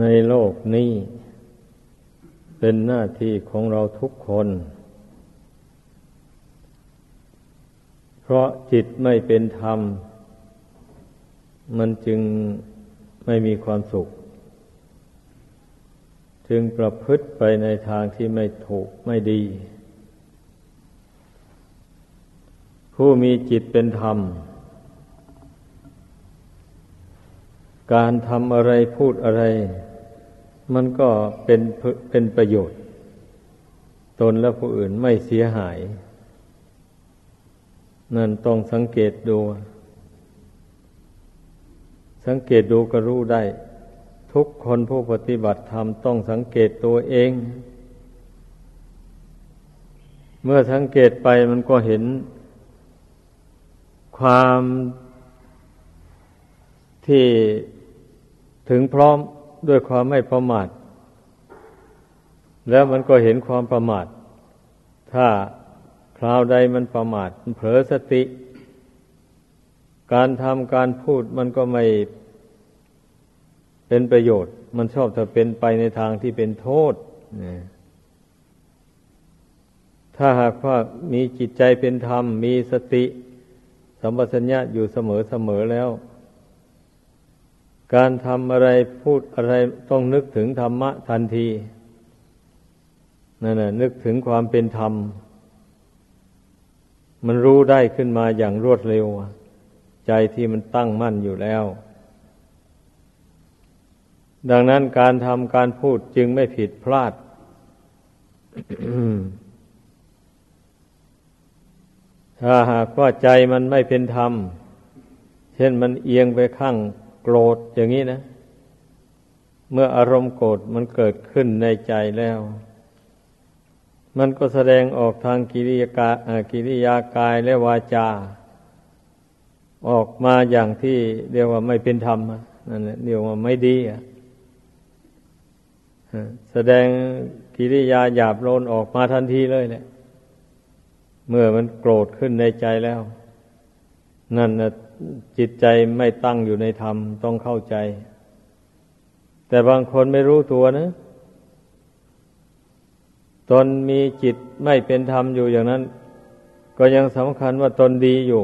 ในโลกนี้ เป็นหน้าที่ของเราทุกคน เพราะจิตไม่เป็นธรรม มันจึงไม่มีความสุข จึงประพฤติไปในทางที่ไม่ถูกไม่ดี ผู้มีจิตเป็นธรรมการทำอะไรพูดอะไร มันก็เป็นเป็นประโยชน์ ตนและผู้อื่นไม่เสียหาย นั่นต้องสังเกตดู สังเกตดูก็รู้ได้ ทุกคนผู้ปฏิบัติธรรมต้องสังเกตตัวเอง เมื่อสังเกตไปมันก็เห็นความที่ถึงพร้อม ด้วยความไม่ประมาท แล้วมันก็เห็นความประมาท ถ้าคราวใดมันประมาทมันเผลอสติ การทำการพูดมันก็ไม่เป็นประโยชน์ มันชอบจะเป็นไปในทางที่เป็นโทษ ถ้าหากว่ามีจิตใจเป็นธรรม มีสติ สัมปชัญญะอยู่เสมอเสมอแล้ว การทำอะไรพูดอะไรต้องนึกถึงธรรมะทันทีนั่นน่ะนึกถึงความเป็นธรรม มันรู้ได้ขึ้นมาอย่างรวดเร็ว ใจที่มันตั้งมั่นอยู่แล้ว ดังนั้นการทำการพูดจึงไม่ผิดพลาด ถ้าหากว่าใจมันไม่เป็นธรรม เช่นมันเอียงไปข้าง โกรธอย่างนี้นะ เมื่ออารมณ์โกรธมันเกิดขึ้นในใจแล้ว มันก็แสดงออกทางกิริยากากิริยากายและวาจา ออกมาอย่างที่เรียกว่าไม่เป็นธรรมนั่นแหละเรียกว่าไม่ดีแสดงกิริยาหยาบโลนออกมาทันทีเลยแหละ เมื่อมันโกรธขึ้นในใจแล้ว นั่นนะ จิตใจไม่ตั้งอยู่ในธรรมต้องเข้าใจ แต่บางคนไม่รู้ตัวนะ ตนมีจิตไม่เป็นธรรมอยู่อย่างนั้น ก็ยังสำคัญว่าตนดีอยู่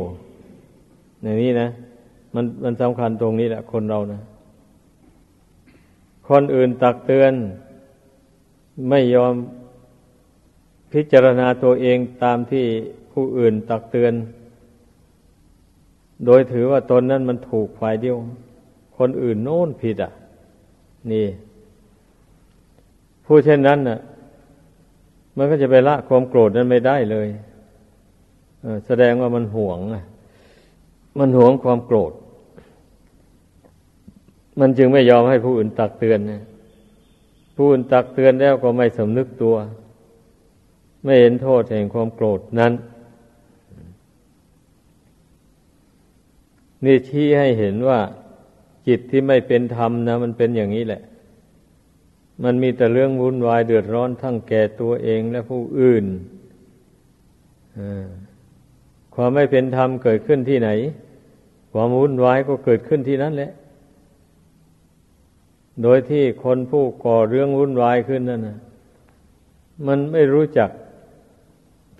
อย่างนี้นะ มันมันสำคัญตรงนี้แหละคนเรานะ คนอื่นตักเตือน ไม่ยอมพิจารณาตัวเองตามที่ผู้อื่นตักเตือน โดยถือว่าตนนั้นมันถูกฝ่ายเดียว คนอื่นโน้นผิดอะ นี่ ผู้เช่นนั้นน่ะ มันก็จะไปละความโกรธนั้นไม่ได้เลยแสดงว่ามันหวงอะมันหวงความโกรธ มันจึงไม่ยอมให้ผู้อื่นตักเตือนนะผู้อื่นตักเตือนแล้วก็ไม่สำนึกตัว ไม่เห็นโทษแห่งความโกรธนั้น นี่ชี้ให้เห็นว่าจิตที่ไม่เป็นธรรมนะ มันเป็นอย่างนี้แหละ มันมีแต่เรื่องวุ่นวายเดือดร้อนทั้งแก่ตัวเองและผู้อื่นความไม่เป็นธรรมเกิดขึ้นที่ไหน ความวุ่นวายก็เกิดขึ้นที่นั่นแหละ โดยที่คนผู้ก่อเรื่องวุ่นวายขึ้นนั่นนะมันไม่รู้จัก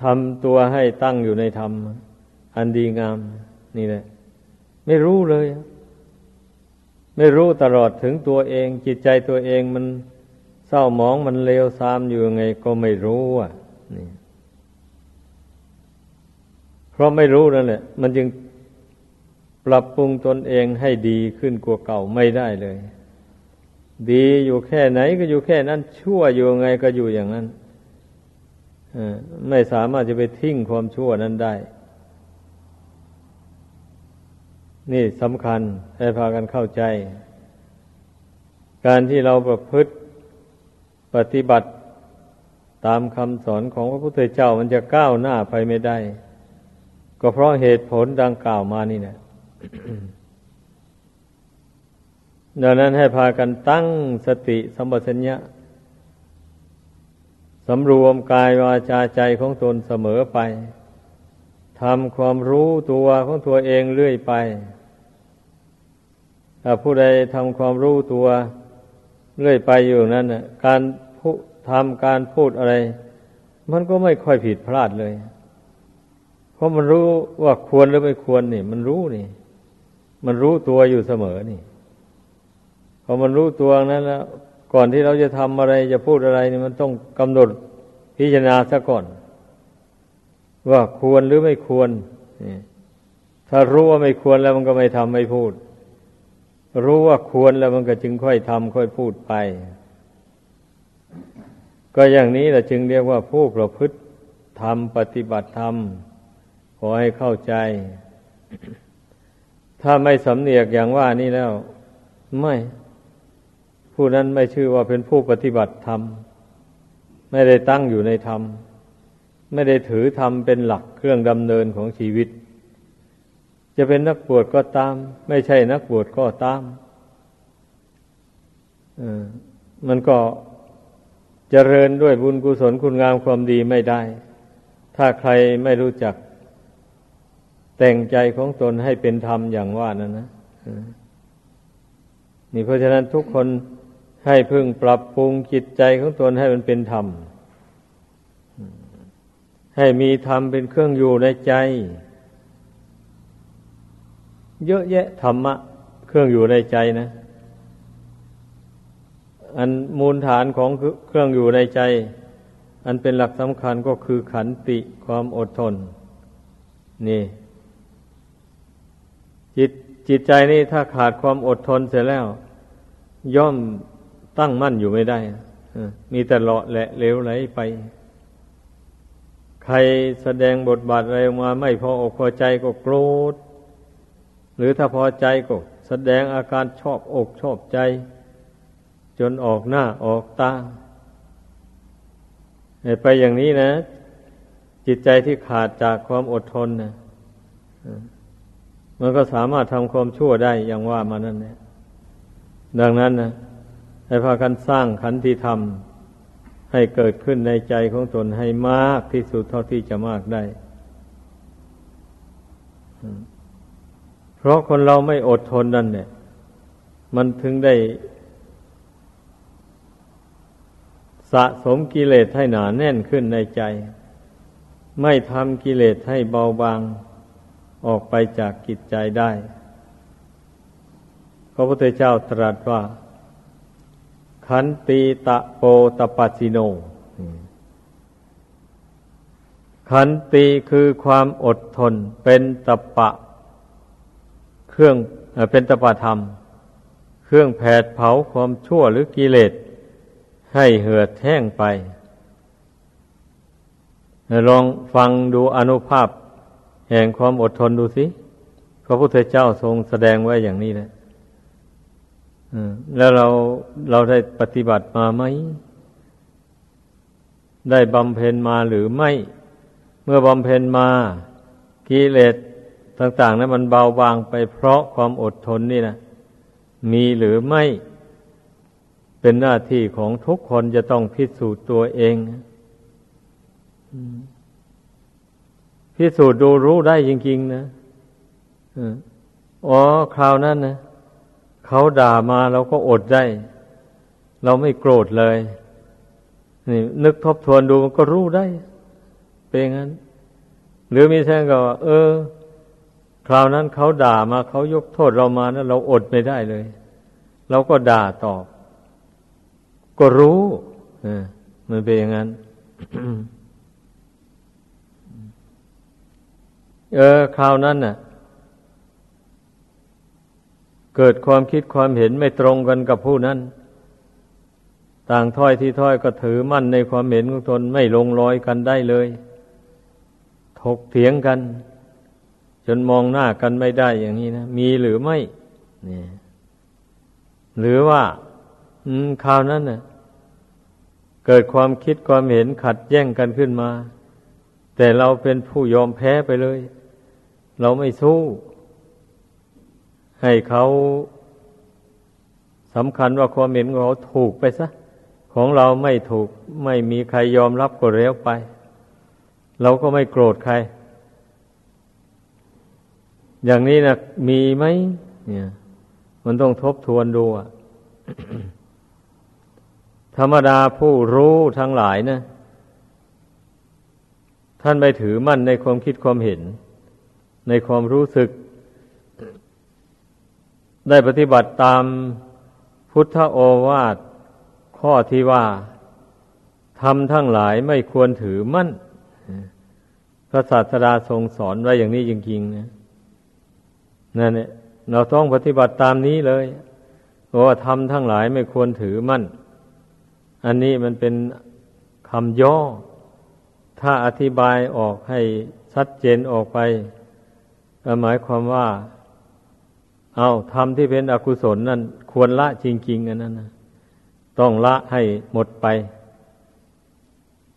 ทำตัวให้ตั้งอยู่ในธรรม อันดีงาม นี่แหละ ไม่รู้เลย ไม่รู้ตลอดถึงตัวเอง จิตใจตัวเองมันเศร้าหมองมันเลวทรามอยู่ยังไง ก็ไม่รู้อะนี่เพราะไม่รู้นั่นแหละมันจึงปรับปรุงตนเองให้ดีขึ้นกว่าเก่าไม่ได้เลย ดีอยู่แค่ไหนก็อยู่แค่นั้น ชั่วอยู่ยังไงก็อยู่อย่างนั้นไม่สามารถจะไปทิ้งความชั่วนั้นได้ นี่สำคัญให้พากันเข้าใจ การที่เราประพฤติปฏิบัติตามคำสอนของพระพุทธเจ้ามันจะก้าวหน้าไปไม่ได้ ก็เพราะเหตุผลดังกล่าวมานี่นะดังนั้นให้พากันตั้งสติสัมปชัญญะสำรวมกายวาจาใจของตนเสมอไปทำความรู้ตัวของตัวเองเรื่อยไป ผู้ใดทำความรู้ตัวเรื่อยไปอยู่นั้นนะการทำการพูดอะไร มันก็ไม่ค่อยผิดพลาดเลย เพราะมันรู้ว่าควรหรือไม่ควรนี่ มันรู้นี่ มันรู้ตัวอยู่เสมอนี่พอมันรู้ตัวนั้นแล้วก่อนที่เราจะทำอะไรจะพูดอะไรนี่มันต้องกำหนดพิจารณาซะก่อน ว่าควรหรือไม่ควรถ้ารู้ว่าไม่ควรแล้วมันก็ไม่ทำไม่พูด รู้ว่าควรแล้วมันก็จึงค่อยทำค่อยพูดไป ก็อย่างนี้แหละจึงเรียกว่าผู้ประพฤติธรรมปฏิบัติธรรมขอให้เข้าใจ ถ้าไม่สำเนียกอย่างว่านี่แล้ว ไม่ ผู้นั้นไม่ชื่อว่าเป็นผู้ปฏิบัติธรรม ไม่ได้ตั้งอยู่ในธรรม ไม่ได้ถือธรรมเป็นหลักเครื่องดำเนินของชีวิต จะเป็นนักบวชก็ตาม ไม่ใช่นักบวชก็ตามมันก็เจริญด้วยบุญกุศลคุณงามความดีไม่ได้ ถ้าใครไม่รู้จัก แต่งใจของตนให้เป็นธรรมอย่างว่านั้นนะนี่เพราะฉะนั้นทุกคนให้พึ่งปรับปรุงจิตใจของตนให้มันเป็นธรรม ให้มีธรรมเป็นเครื่องอยู่ในใจ เยอะแยะธรรมะ เครื่องอยู่ในใจนะ อันมูลฐานของเครื่องอยู่ในใจ อันเป็นหลักสำคัญก็คือขันติความอดทน นี่ จิตจิตใจนี่ถ้าขาดความอดทนเสร็จแล้ว ย่อมตั้งมั่นอยู่ไม่ได้มีแต่เลาะแหละเลวไหลไป ใครแสดงบทบาทอะไรมาไม่พออกพอใจก็โกรธ หรือถ้าพอใจก็แสดงอาการชอบอกชอบใจ จนออกหน้าออกตาไปอย่างนี้นะ จิตใจที่ขาดจากความอดทนนะมันก็สามารถทำความชั่วได้อย่างว่ามานั่นเนี่ยดังนั้นนะให้พากันสร้างขันธิธรรม ให้เกิดขึ้นในใจของตนให้มากที่สุดเท่าที่จะมากได้ ราะคนเราไม่อดทนนั่นเนี่ย มันถึงได้ สะสมกิเลสให้หนาแน่นขึ้นในใจ ไม่ทำกิเลสให้เบาบางออกไปจากกิจใจได้ พระพุทธเจ้าตรัสว่า ขันติตะโปตปัสสิโน ขันติคือความอดทนเป็นตปะ เครื่องเป็นตปะธรรม เครื่องแผดเผาความชั่วหรือกิเลสให้เหือดแห้งไป ลองฟังดูอนุภาพ แห่งความอดทนดูสิพระพุทธเจ้าทรงแสดงไว้อย่างนี้นะแล้วเราเราได้ปฏิบัติมาไหม ได้บำเพ็ญมาหรือไม่ เมื่อบำเพ็ญมากิเลส ต่างๆนั้นมันเบาบางไปเพราะความอดทนนี่นะมีหรือไม่เป็นหน้าที่ของทุกคนจะต้องพิสูจน์ตัวเองพิสูจน์ดูรู้ได้จริง ๆ นะอ๋อคราวนั้นนะเขาด่ามาเราก็อดได้ เราไม่โกรธเลย นี่ นึกทบทวนดูมันก็รู้ได้ เป็นงั้น หรือมีแท่งก็ เออ คราวนั้นเขาด่ามาเขายกโทษเรามานะเราอดไม่ได้เลย เราก็ด่าตอบ ก็รู้เออมันเป็นอย่างนั้น เออคราวนั้นน่ะ เกิดความคิดความเห็นไม่ตรงกันกับผู้นั้น ต่างถ้อยที่ถ้อยก็ถือมั่นในความเห็นของตนไม่ลงรอยกันได้เลย ถกเถียงกัน จนมองหน้ากันไม่ได้อย่างนี้นะ มีหรือไม่นี่หรือว่าคราวนั้นนะ่ะ เกิดความคิดความเห็นขัดแย้งกันขึ้นมา แต่เราเป็นผู้ยอมแพ้ไปเลย เราไม่สู้ ให้เขาสำคัญว่าความเห็นของเขาถูกไปซะ ของเราไม่ถูกไม่มีใครยอมรับก็เร็วไป เราก็ไม่โกรธใคร อย่างนี้นะมีไหมเนี่ย มันต้องทบทวนดูอะธรรมดาผู้รู้ทั้งหลายนะท่านไปถือมั่นในความคิดความเห็น ในความรู้สึก ได้ปฏิบัติตามพุทธโอวาทข้อที่ว่าทำทั้งหลายไม่ควรถือมั่น พระศาสดาทรงสอนไว้อย่างนี้จริงๆนะ นั่นเนี่ยเราต้องปฏิบัติตามนี้เลยว่าทำทั้งหลายไม่ควรถือมั่น อันนี้มันเป็นคำย่อ ถ้าอธิบายออกให้ชัดเจนออกไปหมายความว่า เอาทำที่เป็นอกุศลนั่นควรละจริง ๆ อันนั้นนะต้องละให้หมดไป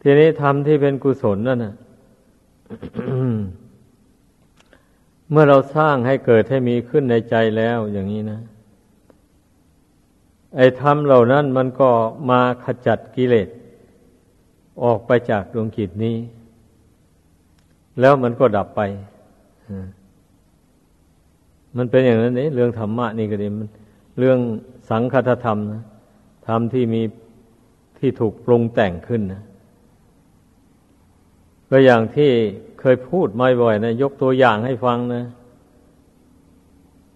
ทีนี้ทำที่เป็นกุศลนั่นนะ เมื่อเราสร้างให้เกิดให้มีขึ้นในใจแล้วอย่างนี้นะ ไอ้ธรรมเหล่านั้นมันก็มาขจัดกิเลสออกไปจากดวงจิตนี้ แล้วมันก็ดับไปมันเป็นอย่างนั้นนี่เรื่องธรรมะนี่ก็ดีมัน เรื่องสังคตธรรมนะธรรมที่มีที่ถูกปรุงแต่งขึ้นนะก็อย่างที่ เคยพูดมาบ่อยนะยกตัวอย่างให้ฟังนะ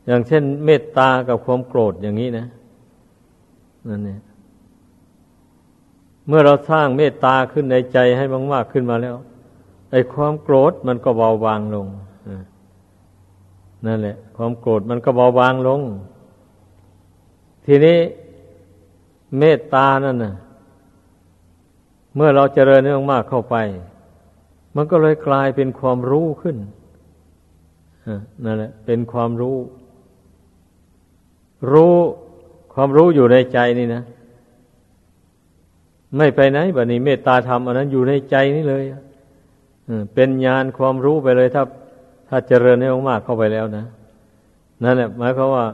อย่างเช่น เมตตากับความโกรธอย่างนี้นะนั่นเนี่ยเมื่อเราสร้างเมตตาขึ้นในใจให้มากๆขึ้นมาแล้วไอ้ความโกรธมันก็เบาบางลงนั่นแหละ ความโกรธมันก็เบาบางลง ทีนี้เมตตานั่นนะเมื่อเราเจริญมากๆเข้าไป มันก็เลยกลายเป็นความรู้ขึ้นนั่นแหละ เป็นความรู้ รู้ความรู้อยู่ในใจนี่นะ ไม่ไปไหนบัดนี้เมตตาธรรมอันนั้นอยู่ในใจนี่เลยเป็นญาณความรู้ไปเลยถ้า ถ้าเจริญให้มากเข้าไปแล้วนะนั่นแหละหมายความว่า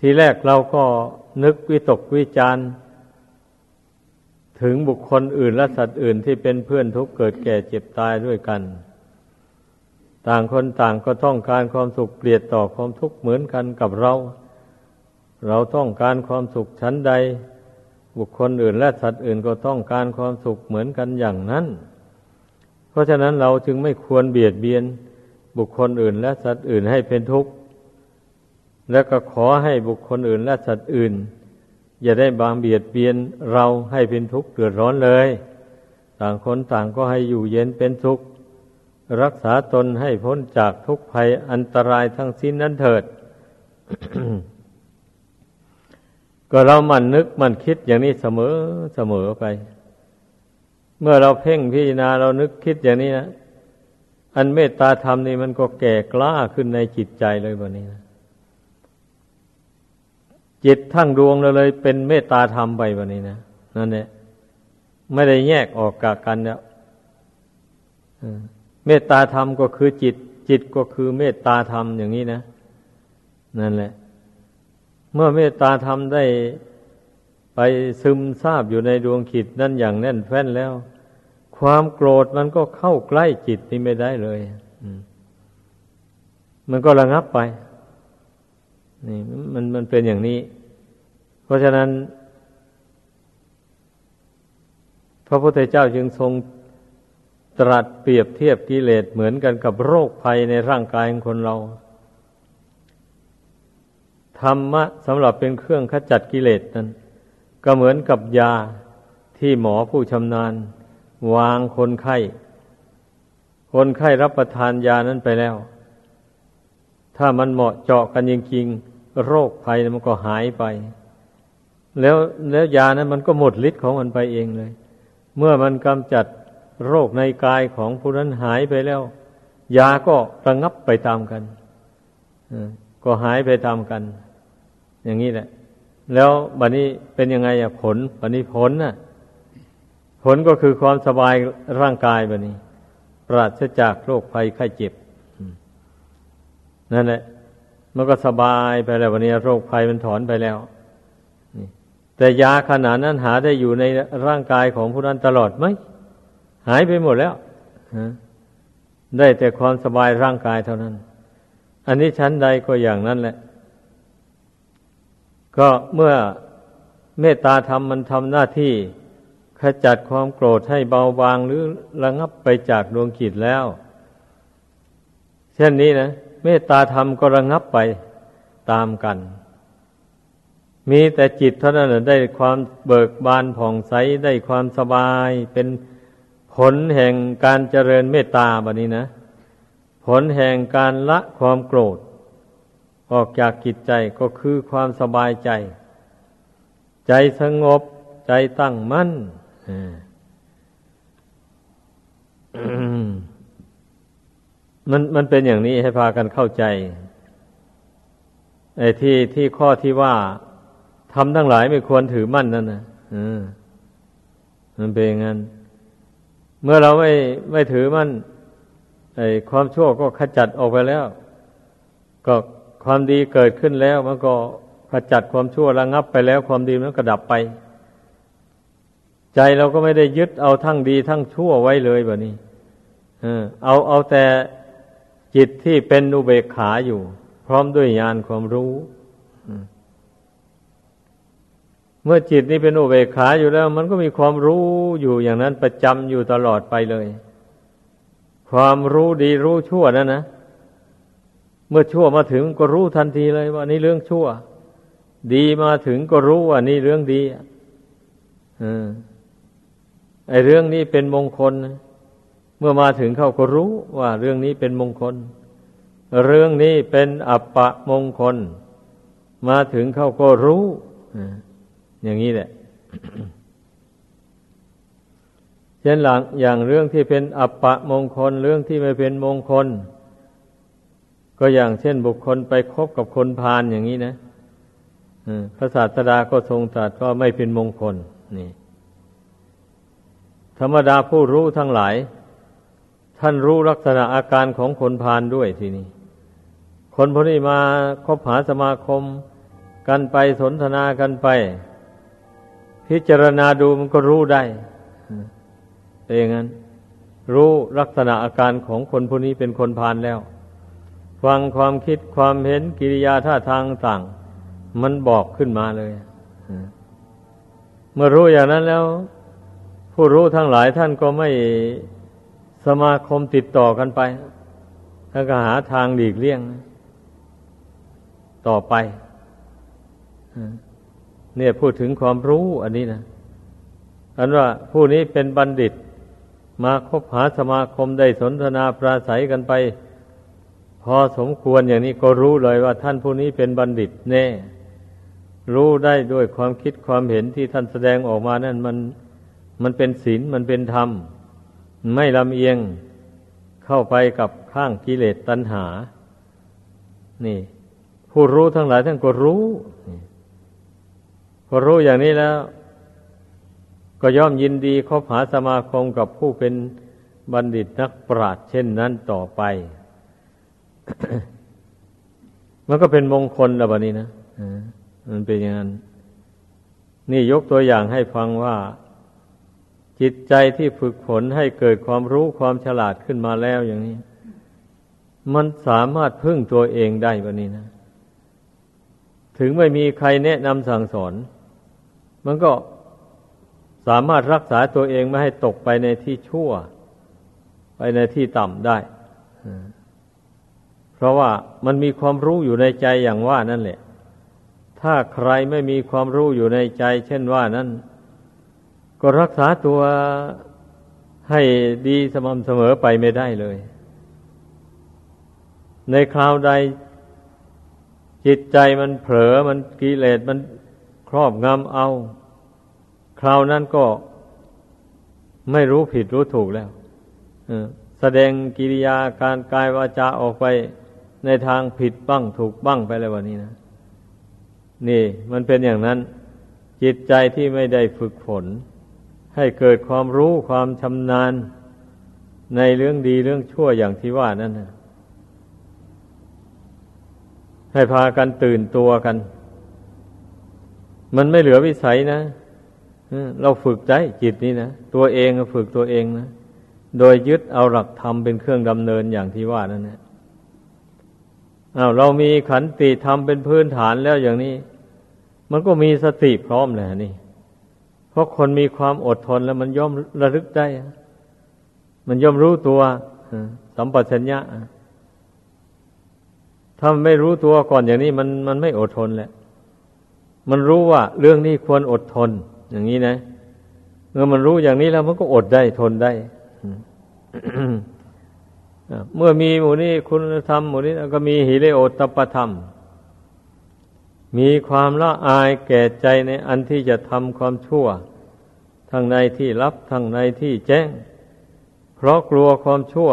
ทีแรกเราก็นึกวิตกวิจาร ถึงบุคคลอื่นและสัตว์อื่นที่เป็นเพื่อนทุกเกิดแก่เจ็บตายด้วยกัน ต่างคนต่างก็ต้องการความสุขเกลียดต่อความทุกข์เหมือนกันกับเรา เราต้องการความสุขชั้นใด บุคคลอื่นและสัตว์อื่นก็ต้องการความสุขเหมือนกันอย่างนั้น เพราะฉะนั้นเราจึงไม่ควรเบียดเบียนบุคคลอื่นและสัตว์อื่นให้เป็นทุกข์ และก็ขอให้บุคคลอื่นและสัตว์อื่น อย่าได้บางเบียดเบียนเราให้เป็นทุกข์เดือดร้อนเลย ต่างคนต่างก็ให้อยู่เย็นเป็นสุข รักษาตนให้พ้นจากทุกภัยอันตรายทั้งสิ้นนั้นเถิด ก็เรามันนึกมันคิดอย่างนี้เสมอเสมอไป เมื่อเราเพ่งพิจารณาเรานึกคิดอย่างนี้นะอันเมตตาธรรมนี่มันก็แก่กล้าขึ้นในจิตใจเลยวันนี้นะ จิตทั้งดวงเราเลยเป็นเมตตาธรรมไปวันนี้นะนั่นแหละไม่ได้แยกออกจากกันเนี่ยเมตตาธรรมก็คือจิต จิตก็คือเมตตาธรรมอย่างนี้นะนั่นแหละ เมื่อเมตตาธรรมได้ไปซึมซาบอยู่ในดวงจิตนั่นอย่างแน่นแฟ้นแล้ว ความโกรธมันก็เข้าใกล้จิตนี่ไม่ได้เลยมันก็ระงับไป นี่มันมันเป็นอย่างนี้ เพราะฉะนั้น พระพุทธเจ้าจึงทรงตรัสเปรียบเทียบกิเลสเหมือนกันกับโรคภัยในร่างกายของคนเรา ธรรมะสำหรับเป็นเครื่องขจัดกิเลสนั้น ก็เหมือนกับยาที่หมอผู้ชำนาญ วางคนไข้ คนไข้รับประทานยานั้นไปแล้ว ถ้ามันเหมาะเจาะกันจริงๆโรคภัยมันก็หายไป แล้วแล้วยานั้นมันก็หมดฤทธิ์ของมันไปเองเลย เมื่อมันกำจัดโรคในกายของผู้นั้นหายไปแล้ว ยาก็ระงับไปตามกันก็หายไปตามกัน อย่างนี้แหละ แล้วบัดนี้เป็นยังไงอะผลบัดนี้ผลน่ะ ผลก็คือความสบายร่างกายบัดนี้ ปราศจากโรคภัยไข้เจ็บ นั่นแหละมันก็สบายไปแล้ววันนี้โรคภัยมันถอนไปแล้วแต่ยาขนาดนั้นหาได้อยู่ในร่างกายของผู้นั้นตลอดไหมหายไปหมดแล้วได้แต่ความสบายร่างกายเท่านั้น อันนี้ชั้นใดก็อย่างนั้นแหละ ก็เมื่อเมตตาธรรมมันทำหน้าที่ขจัดความโกรธให้เบาบางหรือระงับไปจากดวงจิตแล้ว เช่นนี้นะ เมตตาธรรมก็ระงับไปตามกัน มีแต่จิตเท่านั้นได้ความเบิกบานผ่องใสได้ความสบายเป็นผลแห่งการเจริญเมตตาแบบนี้นะ ผลแห่งการละความโกรธ ออกจากจิตใจก็คือความสบายใจ ใจสงบใจตั้งมั่น มันมันเป็นอย่างนี้ให้พากันเข้าใจไอ้ที่ที่ข้อที่ว่าทำทั้งหลายไม่ควรถือมั่นนั่นนะมันเป็นอย่างนั้น เมื่อเราไม่ไม่ถือมั่นไอ้ความชั่วก็ขจัดออกไปแล้ว ก็ความดีเกิดขึ้นแล้ว มันก็ขจัดความชั่วระงับไปแล้ว ความดีมันก็ดับไป ใจเราก็ไม่ได้ยึดเอาทั้งดีทั้งชั่วไว้เลยแบบนี้ เอาเอาแต่ จิตที่เป็นอุเบกขาอยู่ พร้อมด้วยญาณความรู้เมื่อจิตนี้เป็นอุเบกขาอยู่แล้ว มันก็มีความรู้อยู่อย่างนั้นประจำอยู่ตลอดไปเลย ความรู้ดีรู้ชั่วนั่นนะเมื่อชั่วมาถึงก็รู้ทันทีเลยว่านี่เรื่องชั่ว ดีมาถึงก็รู้ว่านี่เรื่องดีอไอเรื่องนี้เป็นมงคล เมื่อมาถึงเขาก็รู้ว่าเรื่องนี้เป็นมงคล เรื่องนี้เป็นอัปปะมงคล มาถึงเขาก็รู้อย่างนี้แหละเช่นหลังอย่างเรื่องที่เป็นอัปปะมงคล เรื่องที่ไม่เป็นมงคล ก็อย่างเช่นบุคคลไปคบกับคนพาลอย่างนี้นะพระศาสดาก็ทรงตรัสว่าไม่เป็นมงคล นี่ ธรรมดาผู้รู้ทั้งหลาย ท่านรู้ลักษณะอาการของคนพาลด้วยทีนี้ คนพวกนี้มาคบหาสมาคมกันไปสนทนากันไป พิจารณาดูมันก็รู้ได้เป็นอย่างนั้น รู้ลักษณะอาการของคนพวกนี้เป็นคนพานแล้ว ฟังความคิดความเห็นกิริยาท่าทางต่าง มันบอกขึ้นมาเลยเมื่อรู้อย่างนั้นแล้ว ผู้รู้ทั้งหลายท่านก็ไม่ สมาคมติดต่อกันไป แล้วก็หาทางหลีกเลี่ยง ต่อไปเนี่ยพูดถึงความรู้อันนี้นะอันว่าผู้นี้เป็นบัณฑิต มาคบหาสมาคมได้สนทนาปราศัยกันไป พอสมควรอย่างนี้ก็รู้เลยว่าท่านผู้นี้เป็นบัณฑิตแน่ รู้ได้ด้วยความคิดความเห็นที่ท่านแสดงออกมานั่นมัน มันเป็นศีลมันเป็นธรรม ไม่ลำเอียงเข้าไปกับข้างกิเลสตัณหา นี่ ผู้รู้ทั้งหลายท่านก็รู้พอรู้อย่างนี้แล้ว ก็ย่อมยินดีคบหาสมาคมกับผู้เป็นบัณฑิตนักปราชญ์เช่นนั้นต่อไป มันก็เป็นมงคลแล้วบนี้นะมันเป็นอย่างนั้น นี่ยกตัวอย่างให้ฟังว่า จิตใจที่ฝึกฝนให้เกิดความรู้ความฉลาดขึ้นมาแล้วอย่างนี้ มันสามารถพึ่งตัวเองได้แบบนี้นะ ถึงไม่มีใครแนะนำสั่งสอน มันก็สามารถรักษาตัวเองไม่ให้ตกไปในที่ชั่ว ไปในที่ต่ำได้ เพราะว่ามันมีความรู้อยู่ในใจอย่างว่านั่นแหละ ถ้าใครไม่มีความรู้อยู่ในใจ เช่นว่านั้น ก็รักษาตัวให้ดีสม่ำเสมอไปไม่ได้เลย ในคราวใดจิตใจมันเผลอมันกิเลสมันครอบงำเอา คราวนั้นก็ไม่รู้ผิดรู้ถูกแล้วแสดงกิริยาการกายวาจาออกไปในทางผิดบ้างถูกบ้างไปเลยวันนี้นะ นี่มันเป็นอย่างนั้น จิตใจที่ไม่ได้ฝึกฝน ให้เกิดความรู้ความชำนาญในเรื่องดีเรื่องชั่วอย่างที่ว่านั่นนะให้พากันตื่นตัวกัน มันไม่เหลือวิสัยนะเราฝึกใจจิตนี้นะตัวเองฝึกตัวเองนะโดยยึดเอาหลักธรรมเป็นเครื่องดำเนินอย่างที่ว่านั่นแหละอ้าวเรามีขันติธรรมเป็นพื้นฐานแล้วอย่างนี้ มันก็มีสติพร้อมแหละนี่ ราะคนมีความอดทนแล้วมันย่อมระลึกได้ มันย่อมรู้ตัวสัมปชัญญะถ้าไม่รู้ตัวก่อนอย่างนี้มันมันไม่อดทนแหละ มันรู้ว่า เรื่องนี้ควรอดทน อย่างนี้นะเมื่อมันรู้อย่างนี้แล้วมันก็อดได้ทนได้เมื่อมีหมู่นี้คุณธรรมหมู่นี้ก็มีหิริโอตปธรรม มีความละอายแก่ใจในอันที่จะทำความชั่ว ทั้งในที่รับทั้งในที่แจ้ง เพราะกลัวความชั่ว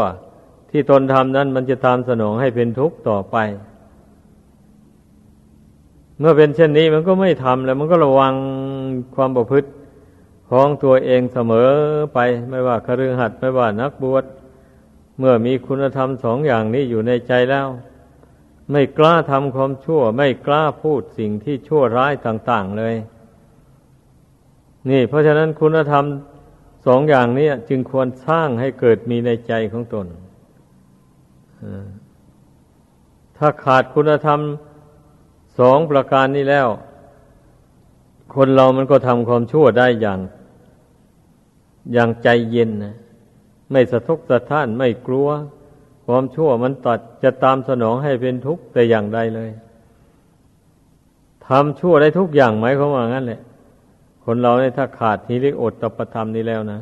ที่ตนทำนั้นมันจะตามสนองให้เป็นทุกข์ต่อไป เมื่อเป็นเช่นนี้มันก็ไม่ทำแล้ว มันก็ระวังความประพฤติของตัวเองเสมอไปไม่ว่าคฤหัสถ์ไม่ว่านักบวชเมื่อมีคุณธรรมสองอย่างนี้อยู่ในใจแล้ว ไม่กล้าทำความชั่ว ไม่กล้าพูดสิ่งที่ชั่วร้ายต่าง ๆเลย นี่ เพราะฉะนั้นคุณธรรมสองอย่างนี้จึงควรสร้างให้เกิดมีในใจของตน ถ้าขาดคุณธรรมสองประการนี้แล้ว คนเรามันก็ทำความชั่วได้อย่าง อย่างใจเย็นนะไม่สะทกสะท้านไม่กลัว ความชั่วมันตัดจะตามสนองให้เป็นทุกข์แต่อย่างใดเลยทำชั่วได้ทุกอย่างไหมเขาว่างั้นแหละ คนเราเนี่ยถ้าขาดทีริอดตปธรรมนี้แล้วนะ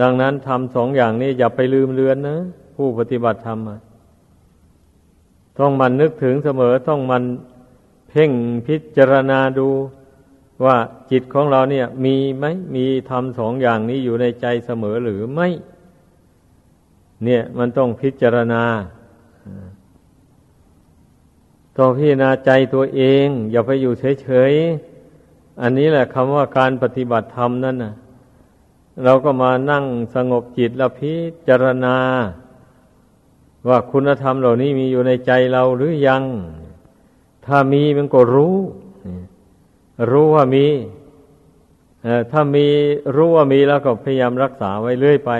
ดังนั้นทำสองอย่างนี้อย่าไปลืมเลือนนะ ผู้ปฏิบัติธรรมต้องมันนึกถึงเสมอต้องมันเพ่งพิจารณาดูว่าจิตของเราเนี่ย มีไหมมีทำสองอย่างนี้อยู่ในใจเสมอหรือไม่ เนี่ย มันต้องพิจารณาต้องพิจารณาใจตัวเอง อย่าไปอยู่เฉยๆอันนี้แหละคำว่าการปฏิบัติธรรมนั่นนะเราก็มานั่งสงบจิตแล้วพิจารณา ว่าคุณธรรมเหล่านี้มีอยู่ในใจเราหรือยัง ถ้ามีมันก็รู้ รู้ว่ามีถ้ามีรู้ว่ามีแล้วก็พยายามรักษาไว้เรื่อยไป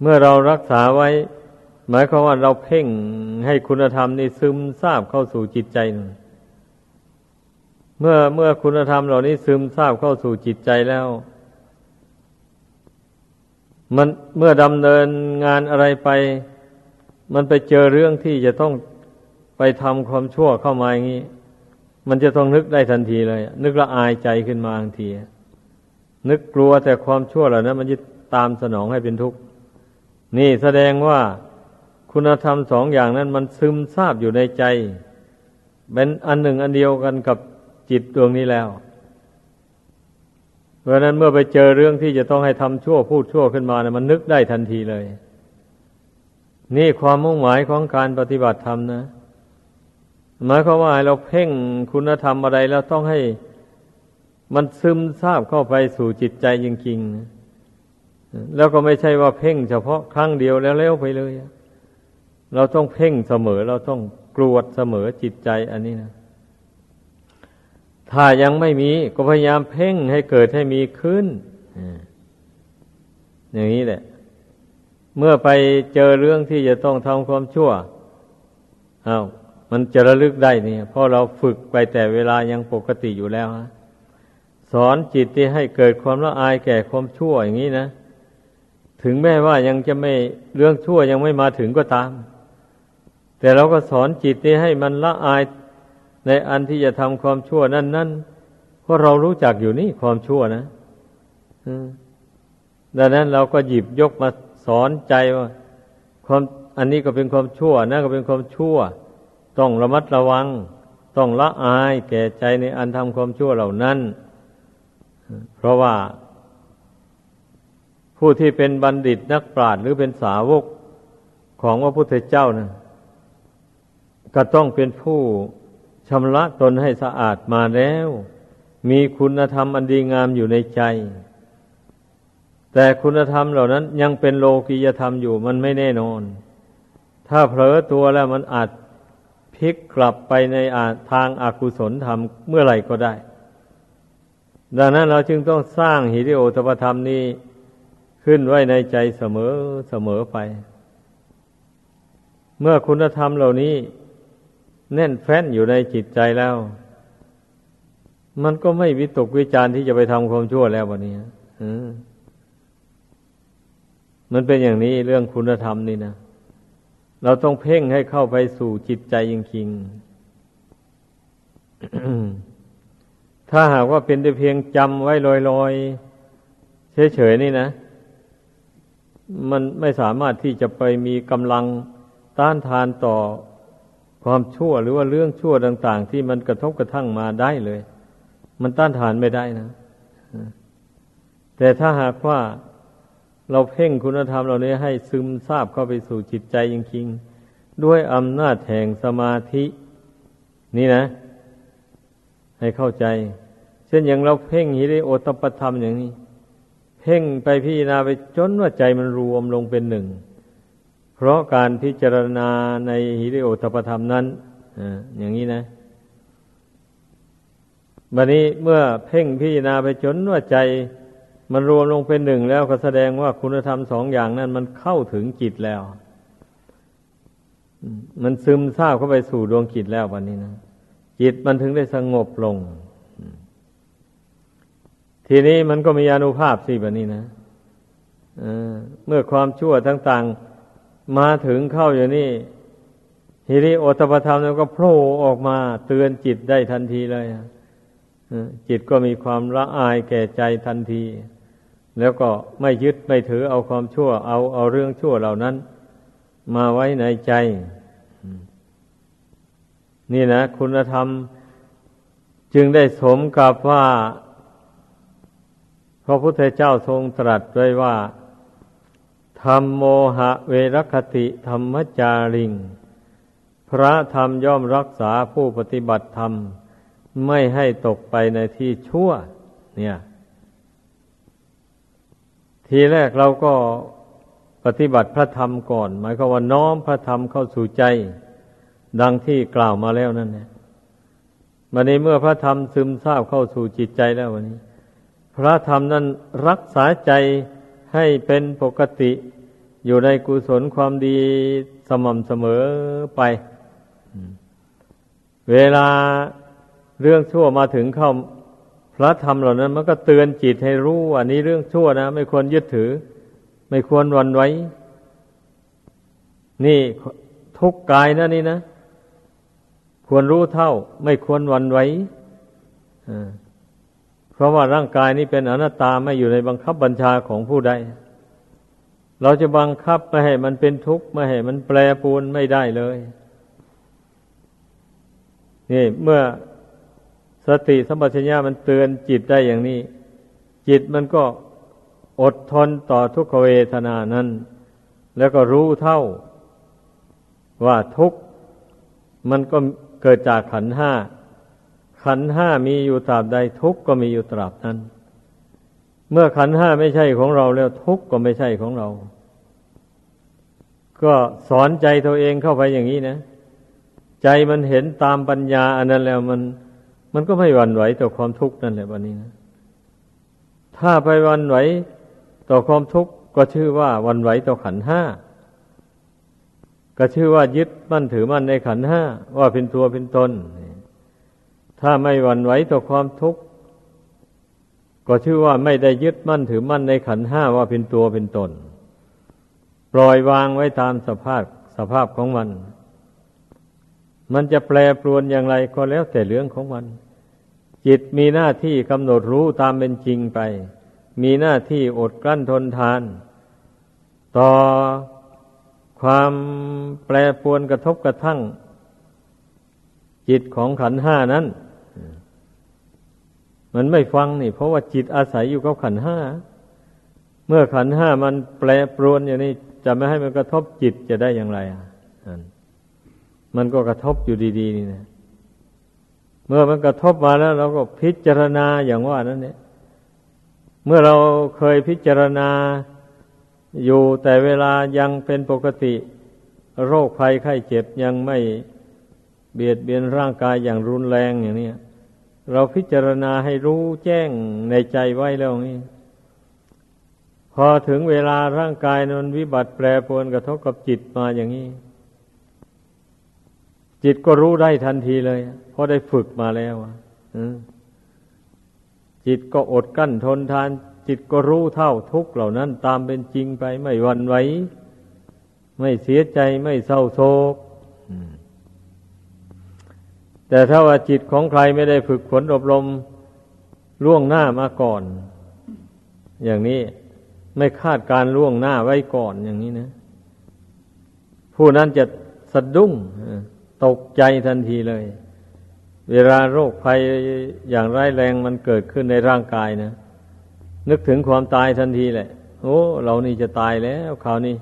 เมื่อเรารักษาไว้ หมายความว่าเราเพ่งให้คุณธรรมนี่ซึมซาบเข้าสู่จิตใจ เมื่อเมื่อคุณธรรมเหล่านี้ซึมซาบเข้าสู่จิตใจแล้ว มันเมื่อดำเนินงานอะไรไป มันไปเจอเรื่องที่จะต้องไปทำความชั่วเข้ามาอย่างนี้ มันจะต้องนึกได้ทันทีเลย นึกละอายใจขึ้นมาทันที นึกกลัวแต่ความชั่วเหล่านั้นมันจะตามสนองให้เป็นทุกข์ นี่แสดงว่าคุณธรรมสองอย่างนั้นมันซึมซาบอยู่ในใจ เป็นอันหนึ่งอันเดียวกันกับจิตดวงนี้แล้ว เพราะนั้นเมื่อไปเจอเรื่องที่จะต้องให้ทำชั่วพูดชั่วขึ้นมานะมันนึกได้ทันทีเลย นี่ความมุ่งหมายของการปฏิบัติธรรมนะหมายความว่าเราเพ่งคุณธรรมอะไรแล้วต้องให้ มันซึมซาบเข้าไปสู่จิตใจจริงๆ แล้วก็ไม่ใช่ว่าเพ่งเฉพาะครั้งเดียวแล้วเล้วไปเลย เราต้องเพ่งเสมอ เราต้องกรวดเสมอจิตใจอันนี้นะ ถ้ายังไม่มีก็พยายามเพ่งให้เกิดให้มีขึ้น อย่างนี้แหละ เมื่อไปเจอเรื่องที่จะต้องทำความชั่วอา้าวมันจะระลึกได้นี่เพราะเราฝึกไปแต่เวลายังปกติอยู่แล้วฮะ สอนจิตที่ให้เกิดความละอายแก่ความชั่วอย่างนี้นะ ถึงแม้ว่ายังจะไม่เรื่องชั่วยังไม่มาถึงก็ตาม แต่เราก็สอนจิตที่ให้มันละอายในอันที่จะทำความชั่วนั่นนั่นเพราะเรารู้จักอยู่นี่ความชั่วนะดังนั้นเราก็หยิบยกมาสอนใจว่าความอันนี้ก็เป็นความชั่วนั่นก็เป็นความชั่ว ต้องระมัดระวัง ต้องละอายแก่ใจในอันทำความชั่วเหล่านั้น เพราะว่า ผู้ที่เป็นบัณฑิตนักปราชญ์หรือเป็นสาวกของพระพุทธเจ้านะก็ต้องเป็นผู้ชำระตนให้สะอาดมาแล้ว มีคุณธรรมอันดีงามอยู่ในใจ แต่คุณธรรมเหล่านั้นยังเป็นโลกียธรรมอยู่มันไม่แน่นอน ถ้าเผลอตัวแล้วมันอาจพลิกกลับไปในทางอากุศลธรรมเมื่อไหร่ก็ได้ ดังนั้นเราจึงต้องสร้างหิริโอตปธรรมนี้ขึ้นไว้ในใจเสมอเสมอไป เมื่อคุณธรรมเหล่านี้ แน่นแฟ้นอยู่ในจิตใจแล้ว มันก็ไม่วิตกวิจารที่จะไปทำความชั่วแล้ววันนี้มันเป็นอย่างนี้เรื่องคุณธรรมนี่นะเราต้องเพ่งให้เข้าไปสู่จิตใจจริงๆ ถ้าหากว่าเป็นแต่เพียงจำไว้ลอยๆเฉยๆนี่นะ มันไม่สามารถที่จะไปมีกำลังต้านทานต่อความชั่วหรือว่าเรื่องชั่วต่าง ๆ ที่มันกระทบกระทั่งมาได้เลย มันต้านทานไม่ได้นะ แต่ถ้าหากว่าเราเพ่งคุณธรรมเหล่านี้ให้ซึมซาบเข้าไปสู่จิตใจจริงๆด้วยอำนาจแห่งสมาธิ นี่นะ ให้เข้าใจ เช่นอย่างเราเพ่งหิริโอตปธรรมอย่างนี้ เพ่งไปพิจารณาไปจนว่าใจมันรวมลงเป็นหนึ่ง เพราะการพิจารณาในหิริโอตปธรรมนั้นออย่างนี้นะบัดนี้เมื่อเพ่งพิจารณาไปจนว่าใจมันรวมลงเป็นหนึ่งแล้วก็แสดงว่าคุณธรรมสองอย่างนั้น มันเข้าถึงจิตแล้ว มันซึมซาบเข้าไปสู่ดวงจิตแล้ววันนี้นะ จิตมันถึงได้สงบลง ทีนี้มันก็มีอนุภาพสิแบบนี้นะเมื่อความชั่วต่างๆ มาถึงเข้าอยู่นี่ฮิริโอตปธรรมแล้วก็โผล่ออกมาเตือนจิตได้ทันทีเลยจิตก็มีความละอายแก่ใจทันที แล้วก็ไม่ยึดไม่ถือเอาความชั่ว เอาเอาเรื่องชั่วเหล่านั้น มาไว้ในใจ นี่นะ คุณธรรม จึงได้สมกับว่า พระพุทธเจ้าทรงตรัสไว้ว่าธรรมโมหะเวรคติธรรมจาริง พระธรรมย่อมรักษาผู้ปฏิบัติธรรม ไม่ให้ตกไปในที่ชั่ว เนี่ย ทีแรกเราก็ปฏิบัติพระธรรมก่อน หมายความว่าน้อมพระธรรมเข้าสู่ใจ ดังที่กล่าวมาแล้วนั่นแหละวันนี้เมื่อพระธรรมซึมซาบเข้าสู่จิตใจแล้ววันนี้ พระธรรมนั้นรักษาใจให้เป็นปกติ อยู่ในกุศลความดีสม่ำเสมอไป เวลาเรื่องชั่วมาถึงเข้า พระธรรมเหล่านั้นมันก็เตือนจิตให้รู้ว่านี้เรื่องชั่วนะ ไม่ควรยึดถือ ไม่ควรวันไว้ นี่ทุกกายนะนี่นะ ควรรู้เท่า ไม่ควรวันไว้เพราะว่าร่างกายนี้เป็นอนัตตาไม่อยู่ในบังคับบัญชาของผู้ใด เราจะบังคับไม่ให้มันเป็นทุกข์ไม่ให้มันแปรปรวนไม่ได้เลยนี่เมื่อสติสัมปชัญญะมันเตือนจิตได้อย่างนี้ จิตมันก็อดทนต่อทุกขเวทนานั้น แล้วก็รู้เท่า ว่าทุกข์มันก็ เกิดจากขันห้า ขันห้ามีอยู่ตราบใดทุกข์ก็มีอยู่ตราบนั้น เมื่อขันห้าไม่ใช่ของเราแล้วทุกข์ก็ไม่ใช่ของเรา ก็สอนใจตัวเองเข้าไปอย่างนี้นะ ใจมันเห็นตามปัญญาอันนั้นแล้วมัน มันก็ไม่หวั่นไหวต่อความทุกข์นั่นแหละวันนี้นะ ถ้าไปวันไหวต่อความทุกข์ก็ชื่อว่าวันไหวต่อขันห้า ก็ชื่อว่ายึดมั่นถือมั่นในขันห้าว่าเป็นตัวเป็นตน ถ้าไม่หวั่นไหวต่อความทุกข์ ก็ชื่อว่าไม่ได้ยึดมั่นถือมั่นในขันห้าว่าเป็นตัวเป็นตน ปล่อยวางไว้ตามสภาพสภาพของมัน มันจะแปรปรวนอย่างไรก็แล้วแต่เรื่องของมัน จิตมีหน้าที่กำหนดรู้ตามเป็นจริงไป มีหน้าที่อดกลั้นทนทาน ต่อ ความแปรปรวนกระทบกระทั่ง จิตของขันห้านั้น มันไม่ฟังนี่ เพราะว่าจิตอาศัยอยู่กับขันห้า เมื่อขันห้ามันแปรปรวนอย่างนี้จะไม่ให้มันกระทบจิตจะได้อย่างไรอะมันก็กระทบอยู่ดีๆนี่นะเมื่อมันกระทบมาแล้ว เราก็พิจารณาอย่างว่านั้นเนี่ย เมื่อเราเคยพิจารณา อยู่แต่เวลายังเป็นปกติ โรคภัยไข้เจ็บยังไม่เบียดเบียนร่างกายอย่างรุนแรงอย่างนี้เราพิจารณาให้รู้แจ้งในใจไว้แล้วนี่พอถึงเวลาร่างกายมันวิบัติแปรปรวนกระทบกับจิตมาอย่างนี้ จิตก็รู้ได้ทันทีเลยเพราะได้ฝึกมาแล้วจิตก็อดกั้นทนทาน จิตก็รู้เท่าทุกเหล่านั้นตามเป็นจริงไปไม่วันไหวไม่เสียใจไม่เศร้าโศกแต่ถ้าว่าจิตของใครไม่ได้ฝึกฝนอบรมล่วงหน้ามาก่อน อย่างนี้ไม่คาดการล่วงหน้าไว้ก่อนอย่างนี้นะ ผู้นั้นจะสะดุ้งตกใจทันทีเลย เวลาโรคภัยอย่างร้ายแรงมันเกิดขึ้นในร่างกายนะ นึกถึงความตายทันทีแหละ โอ้ เรานี่จะตายแล้วคราวนี้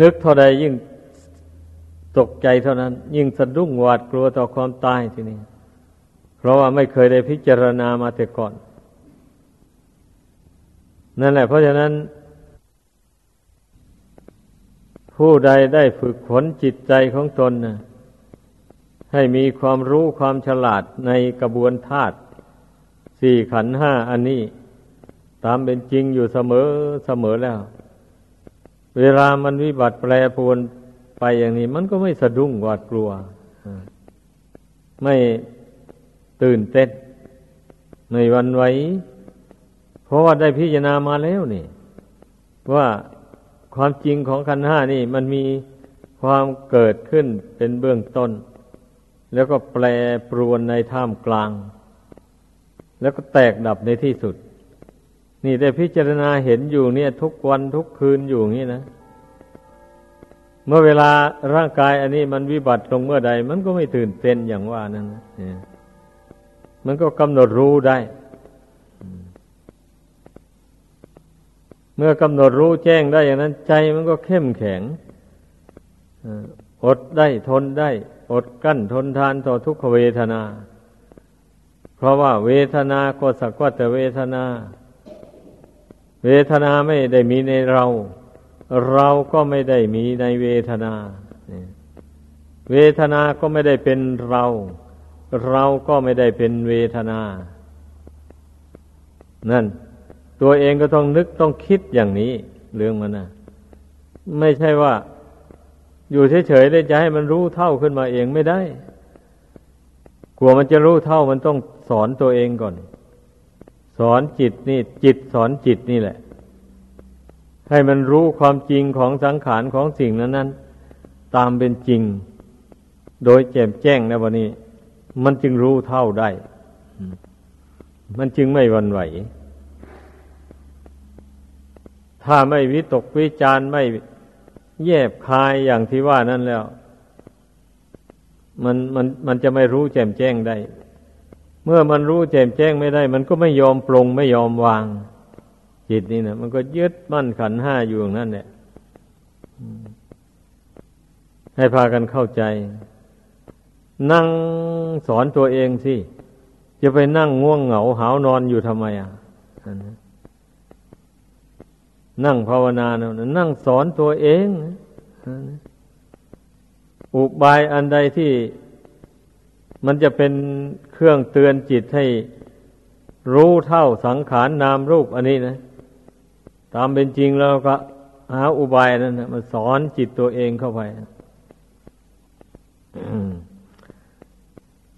นึกเท่าใดยิ่งตกใจเท่านั้น ยิ่งสะดุ้งหวาดกลัวต่อความตายทีนี้เพราะว่าไม่เคยได้พิจารณามาแต่ก่อน นั่นแหละ เพราะฉะนั้น ผู้ใดได้ฝึกฝนจิตใจของตนนะให้มีความรู้ความฉลาดในกระบวนธาตุสี่ขันห้าอันนี้ ตามเป็นจริงอยู่เสมอเสมอแล้ว เวลามันวิบัติแปรปรวนไปอย่างนี้ มันก็ไม่สะดุ้งหวาดกลัว ไม่ตื่นเต้นไม่วันไหวเพราะว่าได้พิจารณามาแล้วนี่ ว่าความจริงของขันห้านี่ มันมีความเกิดขึ้นเป็นเบื้องต้น แล้วก็แปรปรวนในท่ามกลาง แล้วก็แตกดับในที่สุด นี่ได้พิจารณาเห็นอยู่เนี่ย ทุกวันทุกคืนอยู่อย่างนี้นะเมื่อเวลาร่างกายอันนี้มันวิบัติลงเมื่อใด มันก็ไม่ตื่นเต้นอย่างว่านั้นมันก็กำหนดรู้ได้ เมื่อกำหนดรู้แจ้งได้อย่างนั้น ใจมันก็เข้มแข็งอดได้ทนได้ อดกั้นทนทานต่อทุกขเวทนา เพราะว่าเวทนาก็สักว่าแต่เวทนา เวทนาไม่ได้มีในเรา เราก็ไม่ได้มีในเวทนา เวทนาก็ไม่ได้เป็นเรา เราก็ไม่ได้เป็นเวทนา นั่น ตัวเองก็ต้องนึกต้องคิดอย่างนี้ เรื่องมันนะไม่ใช่ว่า อยู่เฉยๆเลยจะให้มันรู้เท่าขึ้นมาเองไม่ได้ กลัวมันจะรู้เท่ามันต้องสอนตัวเองก่อน สอนจิตนี่ จิตสอนจิตนี่แหละ ให้มันรู้ความจริงของสังขารของสิ่งนั้นนั้นตามเป็นจริง โดยแจ่มแจ้งนะวันนี้ มันจึงรู้เท่าได้ มันจึงไม่วันไหว ถ้าไม่วิตกวิจารไม่แยบคายอย่างที่ว่านั่นแล้ว มันมันมันจะไม่รู้แจ่มแจ้งได้ เมื่อมันรู้แจ่มแจ้งไม่ได้ มันก็ไม่ยอมปรงไม่ยอมวาง จิตนี่นะมันก็ยึดมั่นขันห้าอยู่อย่างนั้นแหละให้พากันเข้าใจ นั่งสอนตัวเองสิจะไปนั่งง่วงเหงาหาวนอนอยู่ทำไมอะนั่งภาวนาเนะนั่งสอนตัวเองอุบายอันใดที่ มันจะเป็นเครื่องเตือนจิตให้รู้เท่าสังขารนนามรูปอันนี้นะ ตามเป็นจริงแล้วก็หาอุบายนั้นนะมาสอนจิตตัวเองเข้าไป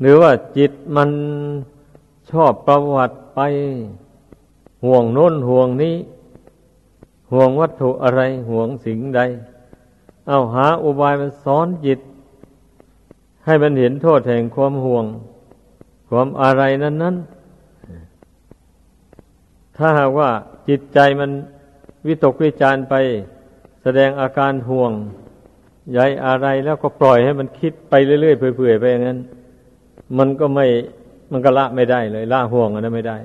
หรือว่าจิตมันชอบประวัติไป ห่วงโน้นห่วงนี้ ห่วงวัตถุอะไร ห่วงสิ่งใด เอาหาอุบายมันสอนจิต ให้มันเห็นโทษแห่งความห่วง ความอะไรนั้นนั้นถ้าหากว่าจิตใจมันวิตกวิจารไป แสดงอาการห่วงใยอะไรแล้วก็ปล่อยให้มันคิดไปเรื่อยๆเปื่อยๆไปอย่างนั้น มันก็ไม่มันก็ละไม่ได้เลย ละห่วงอันนั้นไม่ได้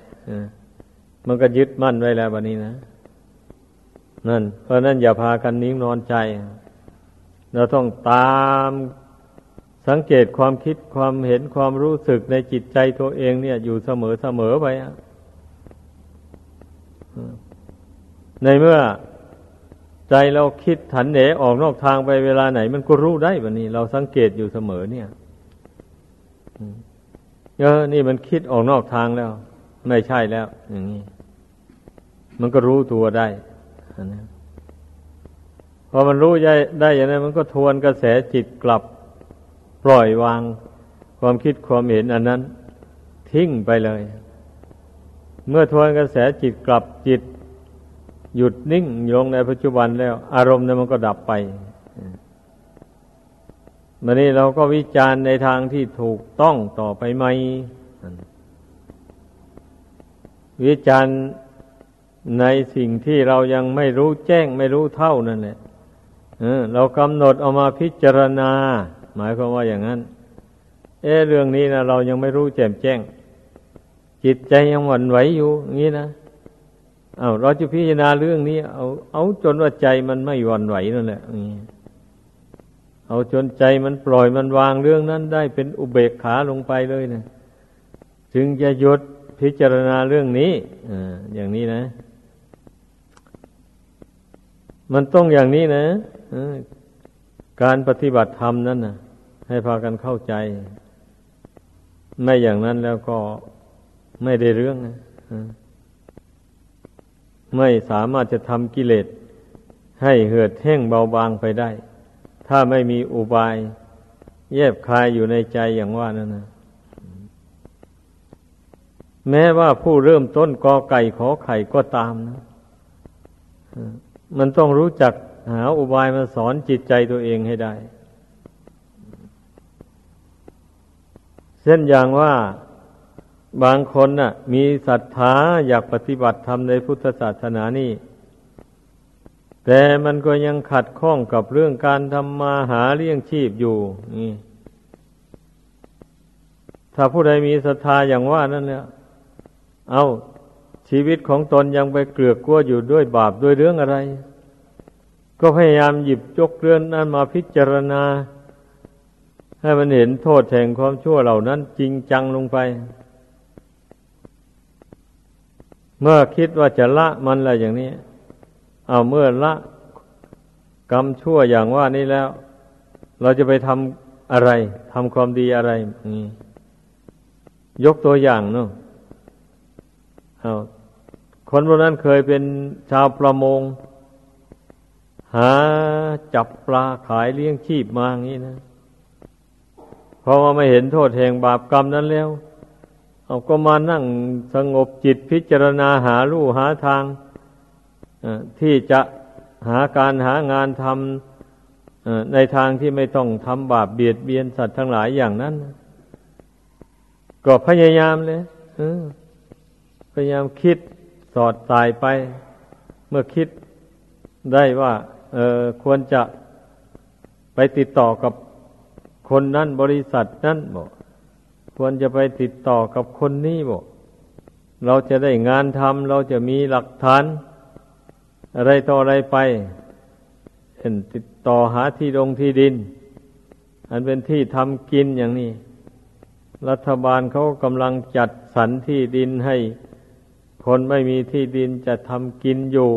มันก็ยึดมั่นไว้แล้ววันนี้นะนั่น เพราะนั้นอย่าพากันนิ่งนอนใจ เราต้องตาม สังเกตความคิดความเห็นความรู้สึกในจิตใจตัวเองเนี่ย อยู่เสมอเสมอไปอในเมื่อใจเราคิดถันเหนออกนอกทางไปเวลาไหน มันก็รู้ได้แบบนี้ เราสังเกตอยู่เสมอเนี่ยเออนี่มันคิดออกนอกทางแล้ว ไม่ใช่แล้ว อย่างนี้ มันก็รู้ตัวได้นะพอมันรู้ได้ได้อย่างนั้นมันก็ทวนกระแสจิตกลับ ปล่อยวางความคิดความเห็นอันนั้น ทิ้งไปเลย เมื่อทวนกระแสจิตกลับจิต หยุดนิ่งลงในปัจจุบันแล้ว อารมณ์นั้นมันก็ดับไปมันนี้เราก็วิจารณ์ในทางที่ถูกต้องต่อไปไหม วิจารณ์ในสิ่งที่เรายังไม่รู้แจ้งไม่รู้เท่านั่นแหละเรากำหนดเอามาพิจารณา หมายความว่าอย่างนั้น เออเรื่องนี้นะเรายังไม่รู้แจ่มแจ้ง จิตใจยังหวั่นไหวอยู่อย่างนี้นะเอาเราจะพิจารณาเรื่องนี้ เอา เอาจนว่าใจมันไม่หวั่นไหวนั่นแหละเอาจนใจมันปล่อยมันวางเรื่องนั้น ได้เป็นอุเบกขาลงไปเลยนะจึงจะหยุดพิจารณาเรื่องนี้ออย่างนี้นะ มันต้องอย่างนี้นะการปฏิบัติธรรมนั้นนะ ให้พากันเข้าใจ ไม่อย่างนั้นแล้วก็ไม่ได้เรื่องนะไม่สามารถจะทำกิเลสให้เหือดแห้งเบาบางไปได้ ถ้าไม่มีอุบาย แยบคายอยู่ในใจอย่างว่านั่นนะแม้ว่าผู้เริ่มต้นกอไก่ขอไข่ก็ตามนะมันต้องรู้จักหาอุบายมาสอนจิตใจตัวเองให้ได้ เช่นอย่างว่าบางคนน่ะ มีศรัทธาอยากปฏิบัติธรรมในพุทธศาสนานี่ แต่มันก็ยังขัดข้องกับเรื่องการทำมาหาเลี้ยงชีพอยู่นี่ถ้าผู้ใดมีศรัทธาอย่างว่านั่นเนี่ยเอาชีวิตของตนยังไปเกลือกกลัวอยู่ด้วยบาปด้วยเรื่องอะไร ก็พยายามหยิบยกเรื่องนั้นมาพิจารณา ให้มันเห็นโทษแห่งความชั่วเหล่านั้นจริงจังลงไป เมื่อคิดว่าจะละมันอะไรอย่างนี้ เอาเมื่อละกรรมชั่วอย่างว่านี้แล้ว เราจะไปทำอะไรทำความดีอะไรยกตัวอย่างเนาะเอาคนพวกนั้นเคยเป็นชาวประมง หาจับปลาขายเลี้ยงชีพมาอย่างนี้นะ พอมาไม่เห็นโทษแห่งบาปกรรมนั้นแล้ว เอาก็มานั่งสงบจิตพิจารณาหาลู่หาทางที่จะหาการหางานทำในทางที่ไม่ต้องทำบาปเบียดเบียนสัตว์ทั้งหลายอย่างนั้น ก็พยายามเลยพยายามคิดสอดสายไป เมื่อคิดได้ว่า เออควรจะไปติดต่อกับ คนนั้นบริษัทนั้นบอกควรจะไปติดต่อกับคนนี้บอกเราจะได้งานทำเราจะมีหลักฐาน อะไรต่ออะไรไปเห็นติดต่อหาที่ดงที่ดิน อันเป็นที่ทำกินอย่างนี้ รัฐบาลเขากำลังจัดสรรที่ดินให้ คนไม่มีที่ดินจะทำกินอยู่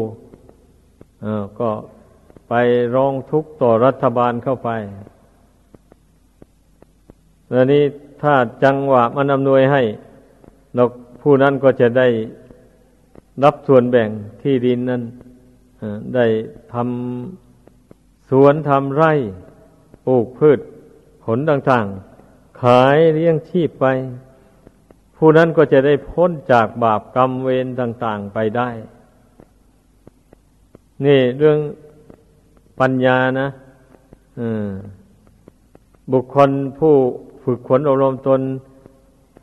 ก็ไปร้องทุกข์ต่อรัฐบาลเข้าไป แล้วนี้ถ้าจังหวะมันอำนวยให้เราผู้นั้นก็จะได้รับส่วนแบ่งที่ดินนั้นได้ทำสวนทำไร่ปลูกพืชผลต่างๆ ขายเลี้ยงชีพไป ผู้นั้นก็จะได้พ้นจากบาปกรรมเวรต่าง ๆไปได้ นี่เรื่องปัญญานะบุคคลผู้ ฝึกขนอบรมตน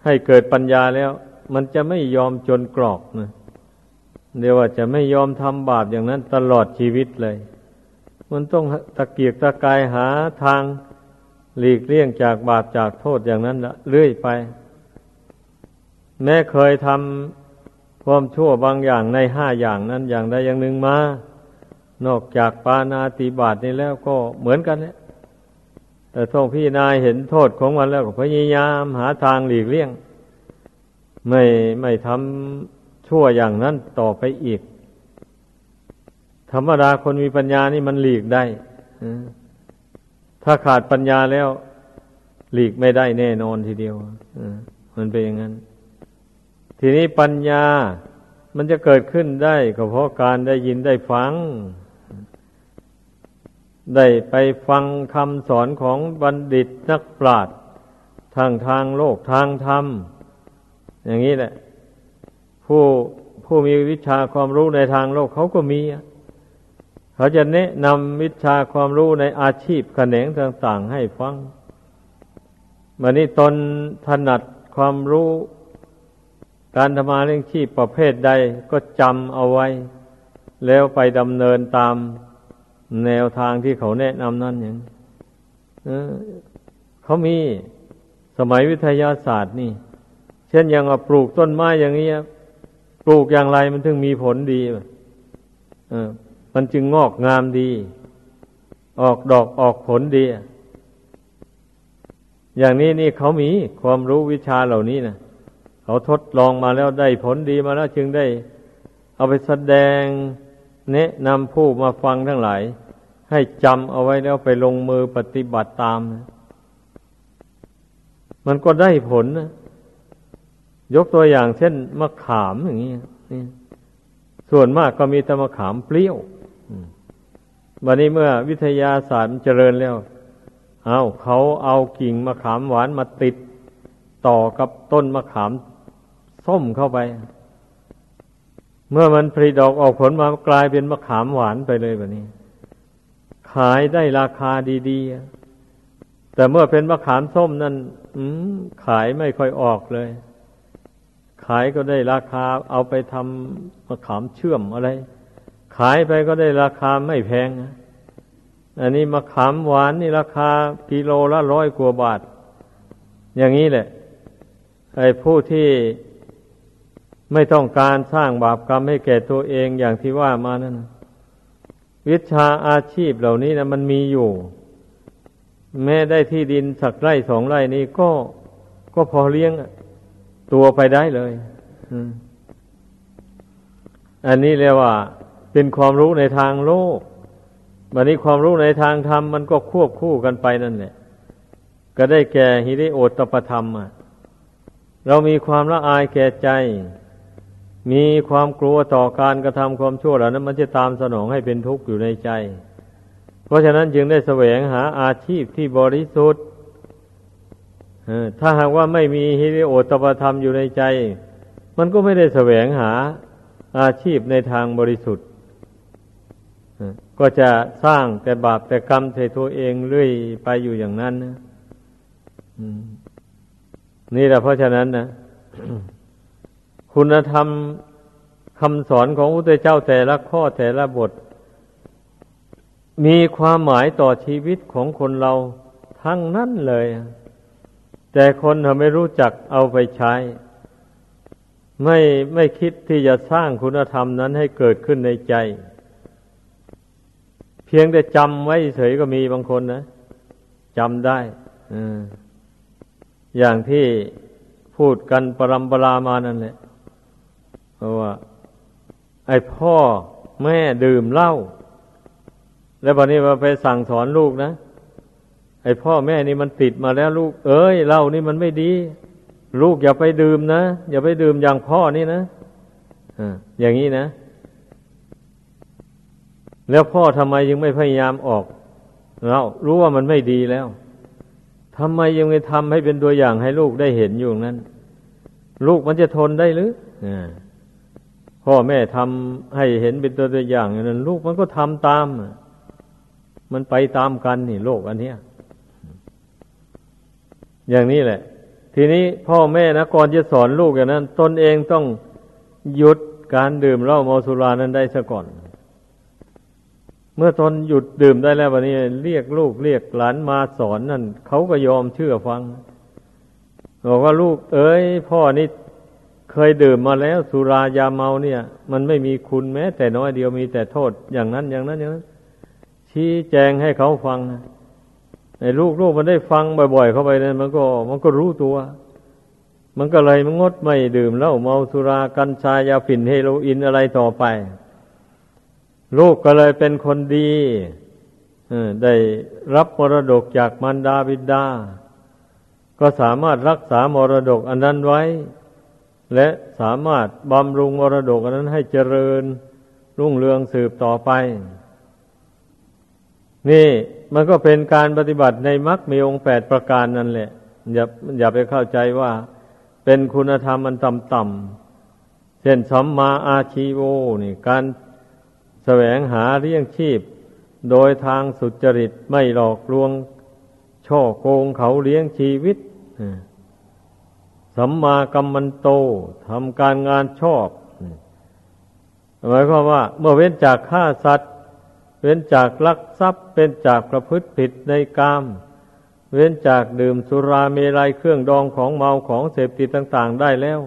ให้เกิดปัญญาแล้ว มันจะไม่ยอมจนกรอกนะเดี๋ยวว่าจะไม่ยอมทำบาปอย่างนั้นตลอดชีวิตเลย มันต้องตะเกียกตะกายหาทางหลีกเลี่ยงจากบาปจากโทษอย่างนั้นละเรื่อยไป แม้เคยทำความชั่วบางอย่างในห้าอย่างนั้นอย่างใดอย่างหนึ่งมา นอกจากปานาติบาตนี้แล้วก็เหมือนกันเนี่ย แต่ท่องพี่นายเห็นโทษของมันแล้วก็พยายามหาทางหลีกเลี่ยง ไม่ไม่ทำชั่วอย่างนั้นต่อไปอีก ธรรมดาคนมีปัญญานี่มันหลีกได้ถ้าขาดปัญญาแล้ว หลีกไม่ได้แน่นอนทีเดียวมันเป็นอย่างนั้น ทีนี้ปัญญามันจะเกิดขึ้นได้ก็เพราะการได้ยินได้ฟัง ได้ไปฟังคำสอนของบัณฑิตนักปราชญ์ทางทางโลกทางธรรม อย่างนี้แหละ ผู้ผู้มีวิชาความรู้ในทางโลกเขาก็มี เขาจะแนะนำวิชาความรู้ในอาชีพแขนงต่าง ๆ ให้ฟังวันนี้ตนถนัดความรู้การทำมาเรื่องชีพประเภทใดก็จำเอาไว้ แล้วไปดำเนินตาม แนวทางที่เขาแนะนำนั่นอย่างเขามีสมัยวิทยาศาสตร์นี่ เช่นอย่างปลูกต้นไม้อย่างนี้ปลูกอย่างไรมันถึงมีผลดีมันจึงงอกงามดี ออกดอกออกผลดี อย่างนี้นี่เขามีความรู้วิชาเหล่านี้นะเขาทดลองมาแล้วได้ผลดีมาแล้วจึงได้ เอาไปแสดงแนะนำผู้มาฟังทั้งหลาย ให้จำเอาไว้แล้วไปลงมือปฏิบัติตาม มันก็ได้ผลนะยกตัวอย่างเช่นมะขามอย่างนี้ส่วนมากก็มีแต่มะขามเปรี้ยววันนี้เมื่อวิทยาศาสตร์เจริญแล้ว เอาเขาเอากิ่งมะขามหวานมาติดต่อกับต้นมะขามส้มเข้าไป เมื่อมันผลิดอกออกผลมากลายเป็นมะขามหวานไปเลยแบบนี้ ขายได้ราคาดีๆ แต่เมื่อเป็นมะขามส้มนั่นขายไม่ค่อยออกเลย ขายก็ได้ราคาเอาไปทำมะขามเชื่อมอะไร ขายไปก็ได้ราคาไม่แพง อันนี้มะขามหวานนี่ราคากิโลละร้อยกว่าบาท อย่างนี้แหละ ไอ้ผู้ที่ไม่ต้องการสร้างบาปกรรมให้แก่ตัวเองอย่างที่ว่ามานั่น วิชาอาชีพเหล่านี้นะมันมีอยู่ แม้ได้ที่ดินสักไร่สองไร่นี้ก็ก็พอเลี้ยงตัวไปได้เลยอันนี้เรียกว่า เป็นความรู้ในทางโลกวันนี้ความรู้ในทางธรรมมันก็ควบคู่กันไปนั่นแหละ ก็ได้แก่ฮิริโอตปธรรมเรามีความละอายแก่ใจ มีความกลัวต่อการกระทำความชั่วเหล่านั้น มันจะตามสนองให้เป็นทุกข์อยู่ในใจ เพราะฉะนั้นจึงได้แสวงหาอาชีพที่บริสุทธิ์ถ้าหากว่าไม่มีฮิริโอตปธรรมอยู่ในใจ มันก็ไม่ได้แสวงหาอาชีพในทางบริสุทธิ์ก็จะสร้างแต่บาปแต่กรรมใส่ตัวเองเรื่อยไปอยู่อย่างนั้นนะนี่แหละเพราะฉะนั้นนะ คุณธรรมคำสอนของพระเจ้าแต่ละข้อแต่ละบท มีความหมายต่อชีวิตของคนเราทั้งนั้นเลย แต่คนทำไม่รู้จักเอาไปใช้ ไม่ไม่คิดที่จะสร้างคุณธรรมนั้นให้เกิดขึ้นในใจ เพียงแต่จำไว้เฉยก็มีบางคนนะจำได้อย่างที่พูดกันปรำปรามานั่นแหละ เพราะว่า ไอ้พ่อแม่ดื่มเหล้าแล้ววันนี้มาไปสั่งสอนลูกนะไอ้พ่อแม่นี่มันติดมาแล้วลูก เอ้ยเหล้านี่มันไม่ดี ลูกอย่าไปดื่มนะอย่าไปดื่มอย่างพ่อนี่นะอย่างนี้นะ แล้วพ่อทำไมยังไม่พยายามออกเรารู้ว่ามันไม่ดีแล้วทำไมยังไม่ทำให้เป็นตัวอย่างให้ลูกได้เห็นอยู่นั้น ลูกมันจะทนได้หรือ พ่อแม่ทำให้เห็นเป็นตัวอย่างอย่างนั้น ลูกมันก็ทำตาม มันไปตามกันนี่โลกอันนี้อย่างนี้แหละ ทีนี้พ่อแม่นะก่อนจะสอนลูกอย่างนั้น ตนเองต้องหยุดการดื่มเหล้าเมาสุรานั้นได้ซะก่อน เมื่อตนหยุดดื่มได้แล้ววันนี้ เรียกลูกเรียกหลานมาสอนนั่นเขาก็ยอมเชื่อฟังบอกว่าลูก เอ้ย พ่อนี่ เคยดื่มมาแล้ว สุรายาเมาเนี่ย มันไม่มีคุณแม้ แต่น้อยเดียวมีแต่โทษอย่างนั้นอย่างนั้นอย่างนั้น ชี้แจงให้เขาฟังไอ้ลูกลูกมันได้ฟังบ่อย ๆ เข้าไปเนี่ยมันก็ มันก็รู้ตัว มันก็เลยมันงดไม่ดื่มแล้วเมาสุรากัญชายาฝิ่นเฮโรอีนอะไรต่อไป ลูกก็เลยเป็นคนดีได้รับมรดกจากมารดาบิดา ก็สามารถรักษามรดกอันนั้นไว้ และสามารถบำรุงมรดกนนั้นให้เจริญรุ่งเรืองสืบต่อไป นี่มันก็เป็นการปฏิบัติในมรรคมีองค์แปดประการนั่นแหละ อย่าอย่าไปเข้าใจว่า เป็นคุณธรรมมันต่ำๆเช่นสัมมาอาชีโวนี่ การแสวงหาเลี้ยงชีพ โดยทางสุจริตไม่หลอกลวง ช่อโกงเขาเลี้ยงชีวิต สัมมากัมมันโตทำการงานชอบหมายความว่า เมื่อเว้นจากฆ่าสัตว์ เว้นจากลักทรัพย์ เป็นจากประพฤติผิดในกาม เว้นจากดื่มสุราเมลัยเครื่องดองของเมาของเสพติดต่าง ๆ ได้แล้ว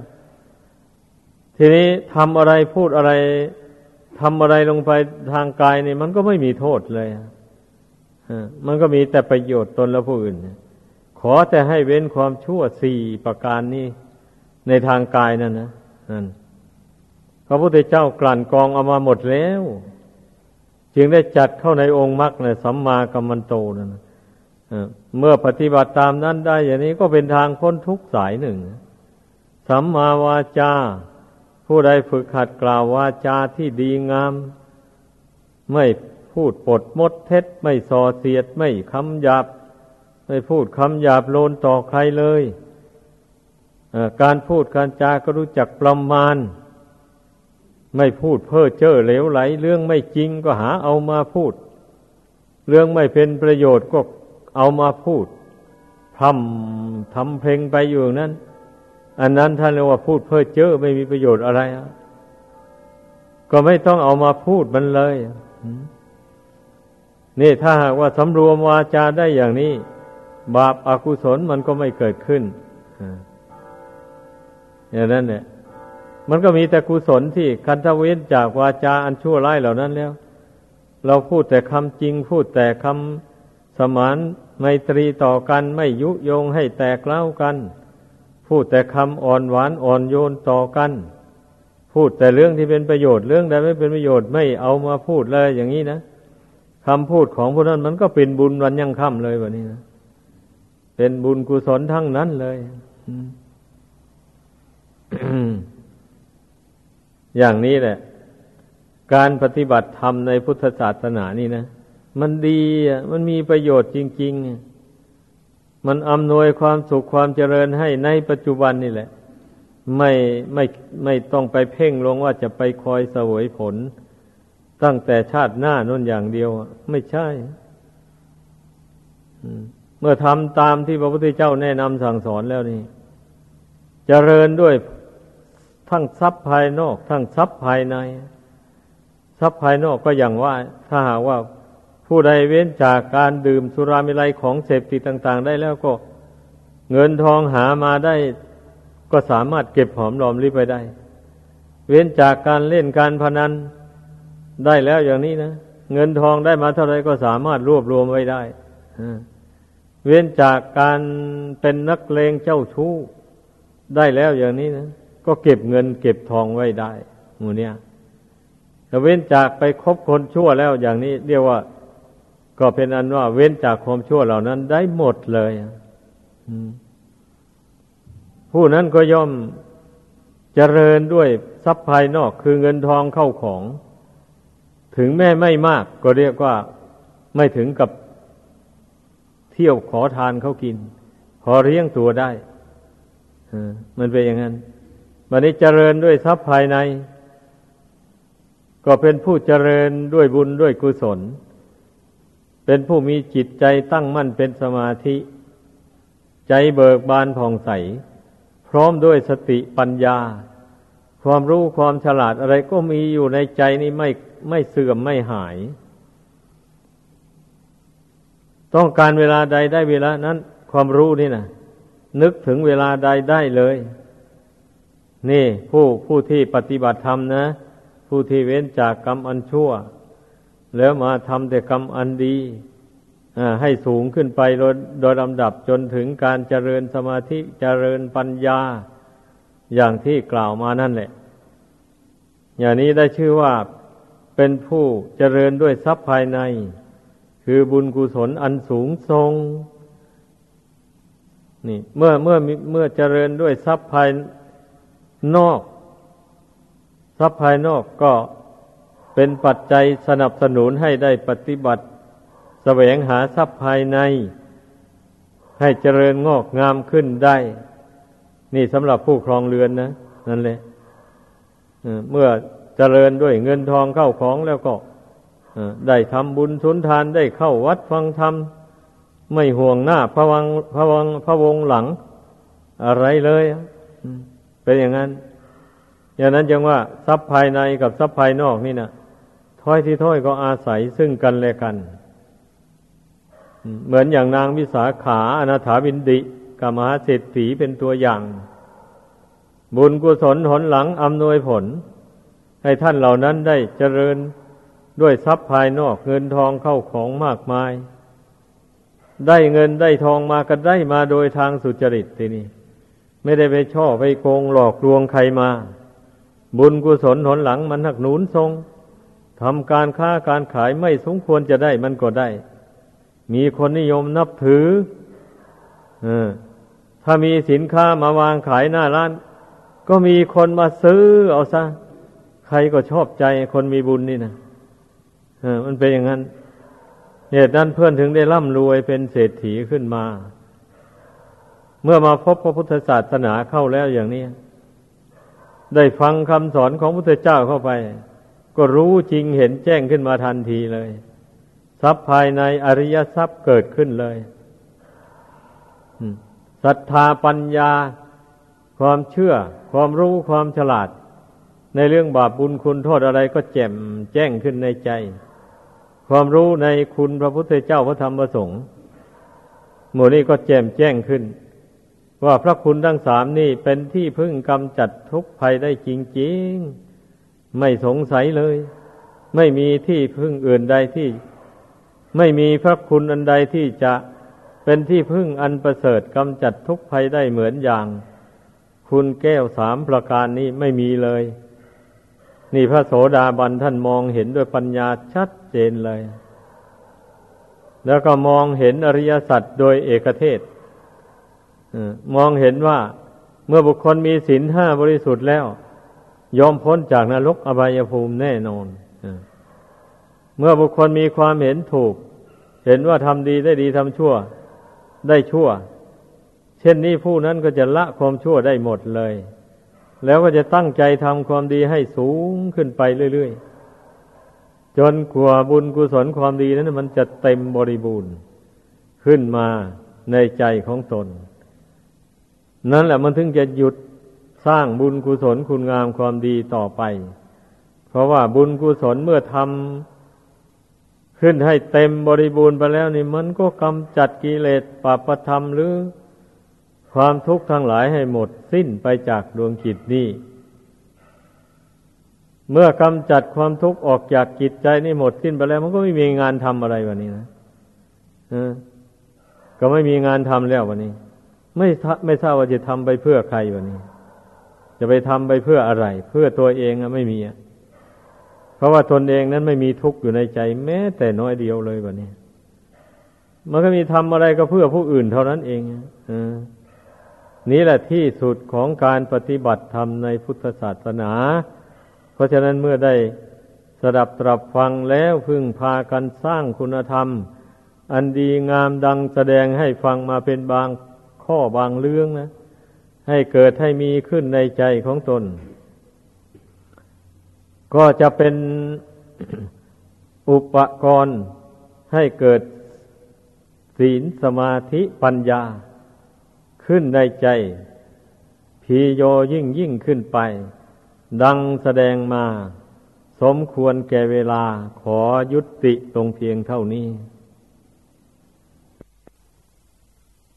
ทีนี้ทำอะไรพูดอะไรทำอะไรลงไปทางกายนี่มันก็ไม่มีโทษเลยมันก็มีแต่ประโยชน์ตนและผู้อื่น ขอแต่ให้เว้นความชั่วสี่ประการนี้ ในทางกายนั่นนะนั่นพระพุทธเจ้ากลั่นกองเอามาหมดแล้ว จึงได้จัดเข้าในองค์มรรคในสัมมากัมมันโตนั่นเมื่อปฏิบัติตามนั้นได้ อย่างนี้ก็เป็นทางพ้นทุกสายหนึ่ง สัมมาวาจา ผู้ใดฝึกหัดกล่าววาจาที่ดีงาม ไม่พูดปดมดเท็จ ไม่ส่อเสียด ไม่คำหยาบ ไม่พูดคำหยาบโลนต่อใครเลยการพูดการจาก็รู้จักประมาณ ไม่พูดเพ้อเจ้อเหลวไหล เรื่องไม่จริงก็หาเอามาพูด เรื่องไม่เป็นประโยชน์ก็เอามาพูดทำทำเพลงไปอยู่นั้น อันนั้นท่านเรียกว่าพูดเพ้อเจ้อไม่มีประโยชน์อะไรก็ไม่ต้องเอามาพูดมันเลย นี่ถ้าหากว่าสำรวมวาจาได้อย่างนี้ บาปอากุศลมันก็ไม่เกิดขึ้นอย่างนั้นเนี่ย มันก็มีแต่กุศลที่คันทเว้นจากวาจาอันชั่วร้ายเหล่านั้นแล้ว เราพูดแต่คำจริง พูดแต่คำสมานไมตรีต่อกันไม่ยุยงให้แตกเล่ากัน พูดแต่คำอ่อนหวานอ่อนโยนต่อกัน พูดแต่เรื่องที่เป็นประโยชน์เรื่องใดไม่เป็นประโยชน์ไม่เอามาพูดเลยอย่างนี้นะคำพูดของพวกนั้นมันก็เป็นบุญวันยังค่ำเลยวันนี้นะ เป็นบุญกุศลทั้งนั้นเลยอย่างนี้แหละ การปฏิบัติธรรมในพุทธศาสนานี่นะ มันดีอะมันมีประโยชน์จริง ๆ มันอำนวยความสุขความเจริญให้ในปัจจุบันนี่แหละ ไม่ไม่ไม่ต้องไปเพ่งลงว่าจะไปคอยเสวยผล ตั้งแต่ชาติหน้านั่นอย่างเดียว ไม่ใช่ อืม เมื่อทำตามที่พระพุทธเจ้าแนะนำสั่งสอนแล้วนี่จเจริญด้วยทั้งทรัพย์ภายนอก ทั้งทรัพย์ภายใน ทรัพย์ภายนอกก็อย่างว่า ถ้าหากว่าผู้ใดเว้นจากการดื่มสุรามิไลของเสพติดต่าง ๆ ได้แล้วก็เงินทองหามาได้ ก็สามารถเก็บหอมรอมริบไปได้ เว้นจากการเล่นการพนันได้แล้วอย่างนี้นะ เงินทองได้มาเท่าไรก็สามารถรวบรวมไว้ได้ เว้นจากการเป็นนักเลงเจ้าชู้ได้แล้วอย่างนี้นะก็เก็บเงินเก็บทองไว้ได้หมูเนี่ยถ้าเว้นจากไปคบคนชั่วแล้วอย่างนี้ เรียกว่า ก็เป็นอันว่า เว้นจากความชั่วเหล่านั้นได้หมดเลยผู้นั้นก็ย่อมเจริญด้วยทรัพย์ภายนอกคือเงินทองเข้าของ ถึงแม้ไม่มาก ก็เรียกว่าไม่ถึงกับ เที่ยวขอทานเขากิน พอเลี้ยงตัวได้มันเป็นอย่างนั้นวันนี้เจริญด้วยทรัพย์ภายใน ก็เป็นผู้เจริญด้วยบุญด้วยกุศล เป็นผู้มีจิตใจตั้งมั่นเป็นสมาธิ ใจเบิกบานผ่องใส พร้อมด้วยสติปัญญา ความรู้ความฉลาดอะไรก็มีอยู่ในใจนี้ไม่ไม่เสื่อมไม่หาย ต้องการเวลาใดได้เวลานั้น ความรู้นี่นะนึกถึงเวลาใดได้เลย นี่ผู้ผู้ที่ปฏิบัติธรรมนะ ผู้ที่เว้นจากกรรมอันชั่ว แล้วมาทำแต่กรรมอันดีให้สูงขึ้นไปโดยโดยลำดับจนถึงการเจริญสมาธิเจริญปัญญา อย่างที่กล่าวมานั่นแหละ อย่างนี้ได้ชื่อว่าเป็นผู้เจริญด้วยทรัพย์ภายใน คือบุญกุศลอันสูงทรงนี่เมื่อเมื่อเมื่อเจริญด้วยทรัพย์ภายนอก ทรัพย์ภายนอกก็เป็นปัจจัยสนับสนุนให้ได้ปฏิบัติแสวงหาทรัพย์ภายใน ให้เจริญงอกงามขึ้นได้ นี่สำหรับผู้ครองเรือนนะ นั่นแหละเมื่อเจริญด้วยเงินทองเข้าของแล้วก็ ได้ทำบุญสุนทานได้เข้าวัดฟังธรรม ไม่ห่วงหน้าพระวังพระวังพระวงหลัง อะไรเลย เป็นอย่างนั้น อย่างนั้นจึงว่าทรัพย์ภายในกับทรัพย์ภายนอกนี่นะถ้อยที่ถ้อยก็อาศัยซึ่งกันและกัน เหมือนอย่างนางวิสาขาอนาถาบินดิกับมหาเศรษฐีเป็นตัวอย่าง บุญกุศลหนหลังอำนวยผล ให้ท่านเหล่านั้นได้เจริญ ด้วยทรัพย์ภายนอกเงินทองเข้าของมากมาย ได้เงินได้ทองมาก็ได้มาโดยทางสุจริตทีนี้ไม่ได้ไปช่อไปโกงหลอกลวงใครมา บุญกุศลหนหลังมันหักหนุนทรงทำการค้าการขายไม่สมควรจะได้มันก็ได้ มีคนนิยมนับถืออถ้ามีสินค้ามาวางขายหน้าร้าน ก็มีคนมาซื้อเอาซะ ใครก็ชอบใจคนมีบุญนี่นะ มันเป็นอย่างนั้น เหตุนั้นเพื่อนถึงได้ร่ำรวยเป็นเศรษฐีขึ้นมา เมื่อมาพบพระพุทธศาสนาเข้าแล้วอย่างนี้ ได้ฟังคำสอนของพระพุทธเจ้าเข้าไป ก็รู้จริงเห็นแจ้งขึ้นมาทันทีเลย ทรัพย์ภายในอริยทรัพย์เกิดขึ้นเลยศรัทธาปัญญา ความเชื่อ ความรู้ความฉลาด ในเรื่องบาปบุญคุณโทษอะไรก็แจ่มแจ้งขึ้นในใจ ความรู้ในคุณพระพุทธเจ้าพระธรรมพระสงฆ์หมู่นี้ก็แจ่มแจ้งขึ้น ว่าพระคุณทั้งสามนี่เป็นที่พึ่งกำจัดทุกภัยได้จริงๆ ไม่สงสัยเลย ไม่มีที่พึ่งอื่นใดที่ ไม่มีพระคุณอันใดที่จะเป็นที่พึ่งอันประเสริฐกำจัดทุกภัยได้เหมือนอย่าง คุณแก้วสามประการนี้ไม่มีเลย นี่พระโสดาบันท่านมองเห็นด้วยปัญญาชัดเจนเลย แล้วก็มองเห็นอริยสัจโดยเอกเทศมองเห็นว่าเมื่อบุคคลมีศีลห้าบริสุทธิ์แล้ว ยอมพ้นจากนรกอบายภูมิแน่นอนเมื่อบุคคลมีความเห็นถูก เห็นว่าทำดีได้ดีทำชั่ว ได้ชั่ว เช่นนี้ผู้นั้นก็จะละความชั่วได้หมดเลย แล้วก็จะตั้งใจทำความดีให้สูงขึ้นไปเรื่อยๆ จนกว่าบุญกุศลความดีนั้นมันจะเต็มบริบูรณ์ ขึ้นมาในใจของตน นั่นแหละมันถึงจะหยุดสร้างบุญกุศลคุณงามความดีต่อไป เพราะว่าบุญกุศลเมื่อทำขึ้นให้เต็มบริบูรณ์ไปแล้วนี่มันก็กำจัดกิเลสปาปธรรมหรือ ความทุกข์ทั้งหลายให้หมดสิ้นไปจากดวงจิตนี้ เมื่อกำจัดความทุกข์ออกจากจิตใจนี่หมดสิ้นไปแล้ว มันก็ไม่มีงานทำอะไรวันนี้นะก็ไม่มีงานทำแล้ววันนี้ ไม่ไม่ทราบว่าจะทำไปเพื่อใครวันนี้ จะไปทำไปเพื่ออะไร เพื่อตัวเองอะไม่มีอะเพราะว่าตนเองนั้นไม่มีทุกข์อยู่ในใจ แม้แต่น้อยเดียวเลยวันนี้ มันก็มีทำอะไรก็เพื่อผู้อื่นเท่านั้นเองอ่า นี่แหละที่สุดของการปฏิบัติธรรมในพุทธศาสนา เพราะฉะนั้นเมื่อได้สดับตรับฟังแล้วพึงพากันสร้างคุณธรรม อันดีงามดังแสดงให้ฟังมาเป็นบางข้อบางเรื่องนะ ให้เกิดให้มีขึ้นในใจของตน ก็จะเป็นอุปกรณ์ให้เกิดศีลสมาธิปัญญา ขึ้นในใจ พีโยยิ่งยิ่งขึ้นไป ดังแสดงมา สมควรแก่เวลาขอยุติตรงเพียงเท่านี้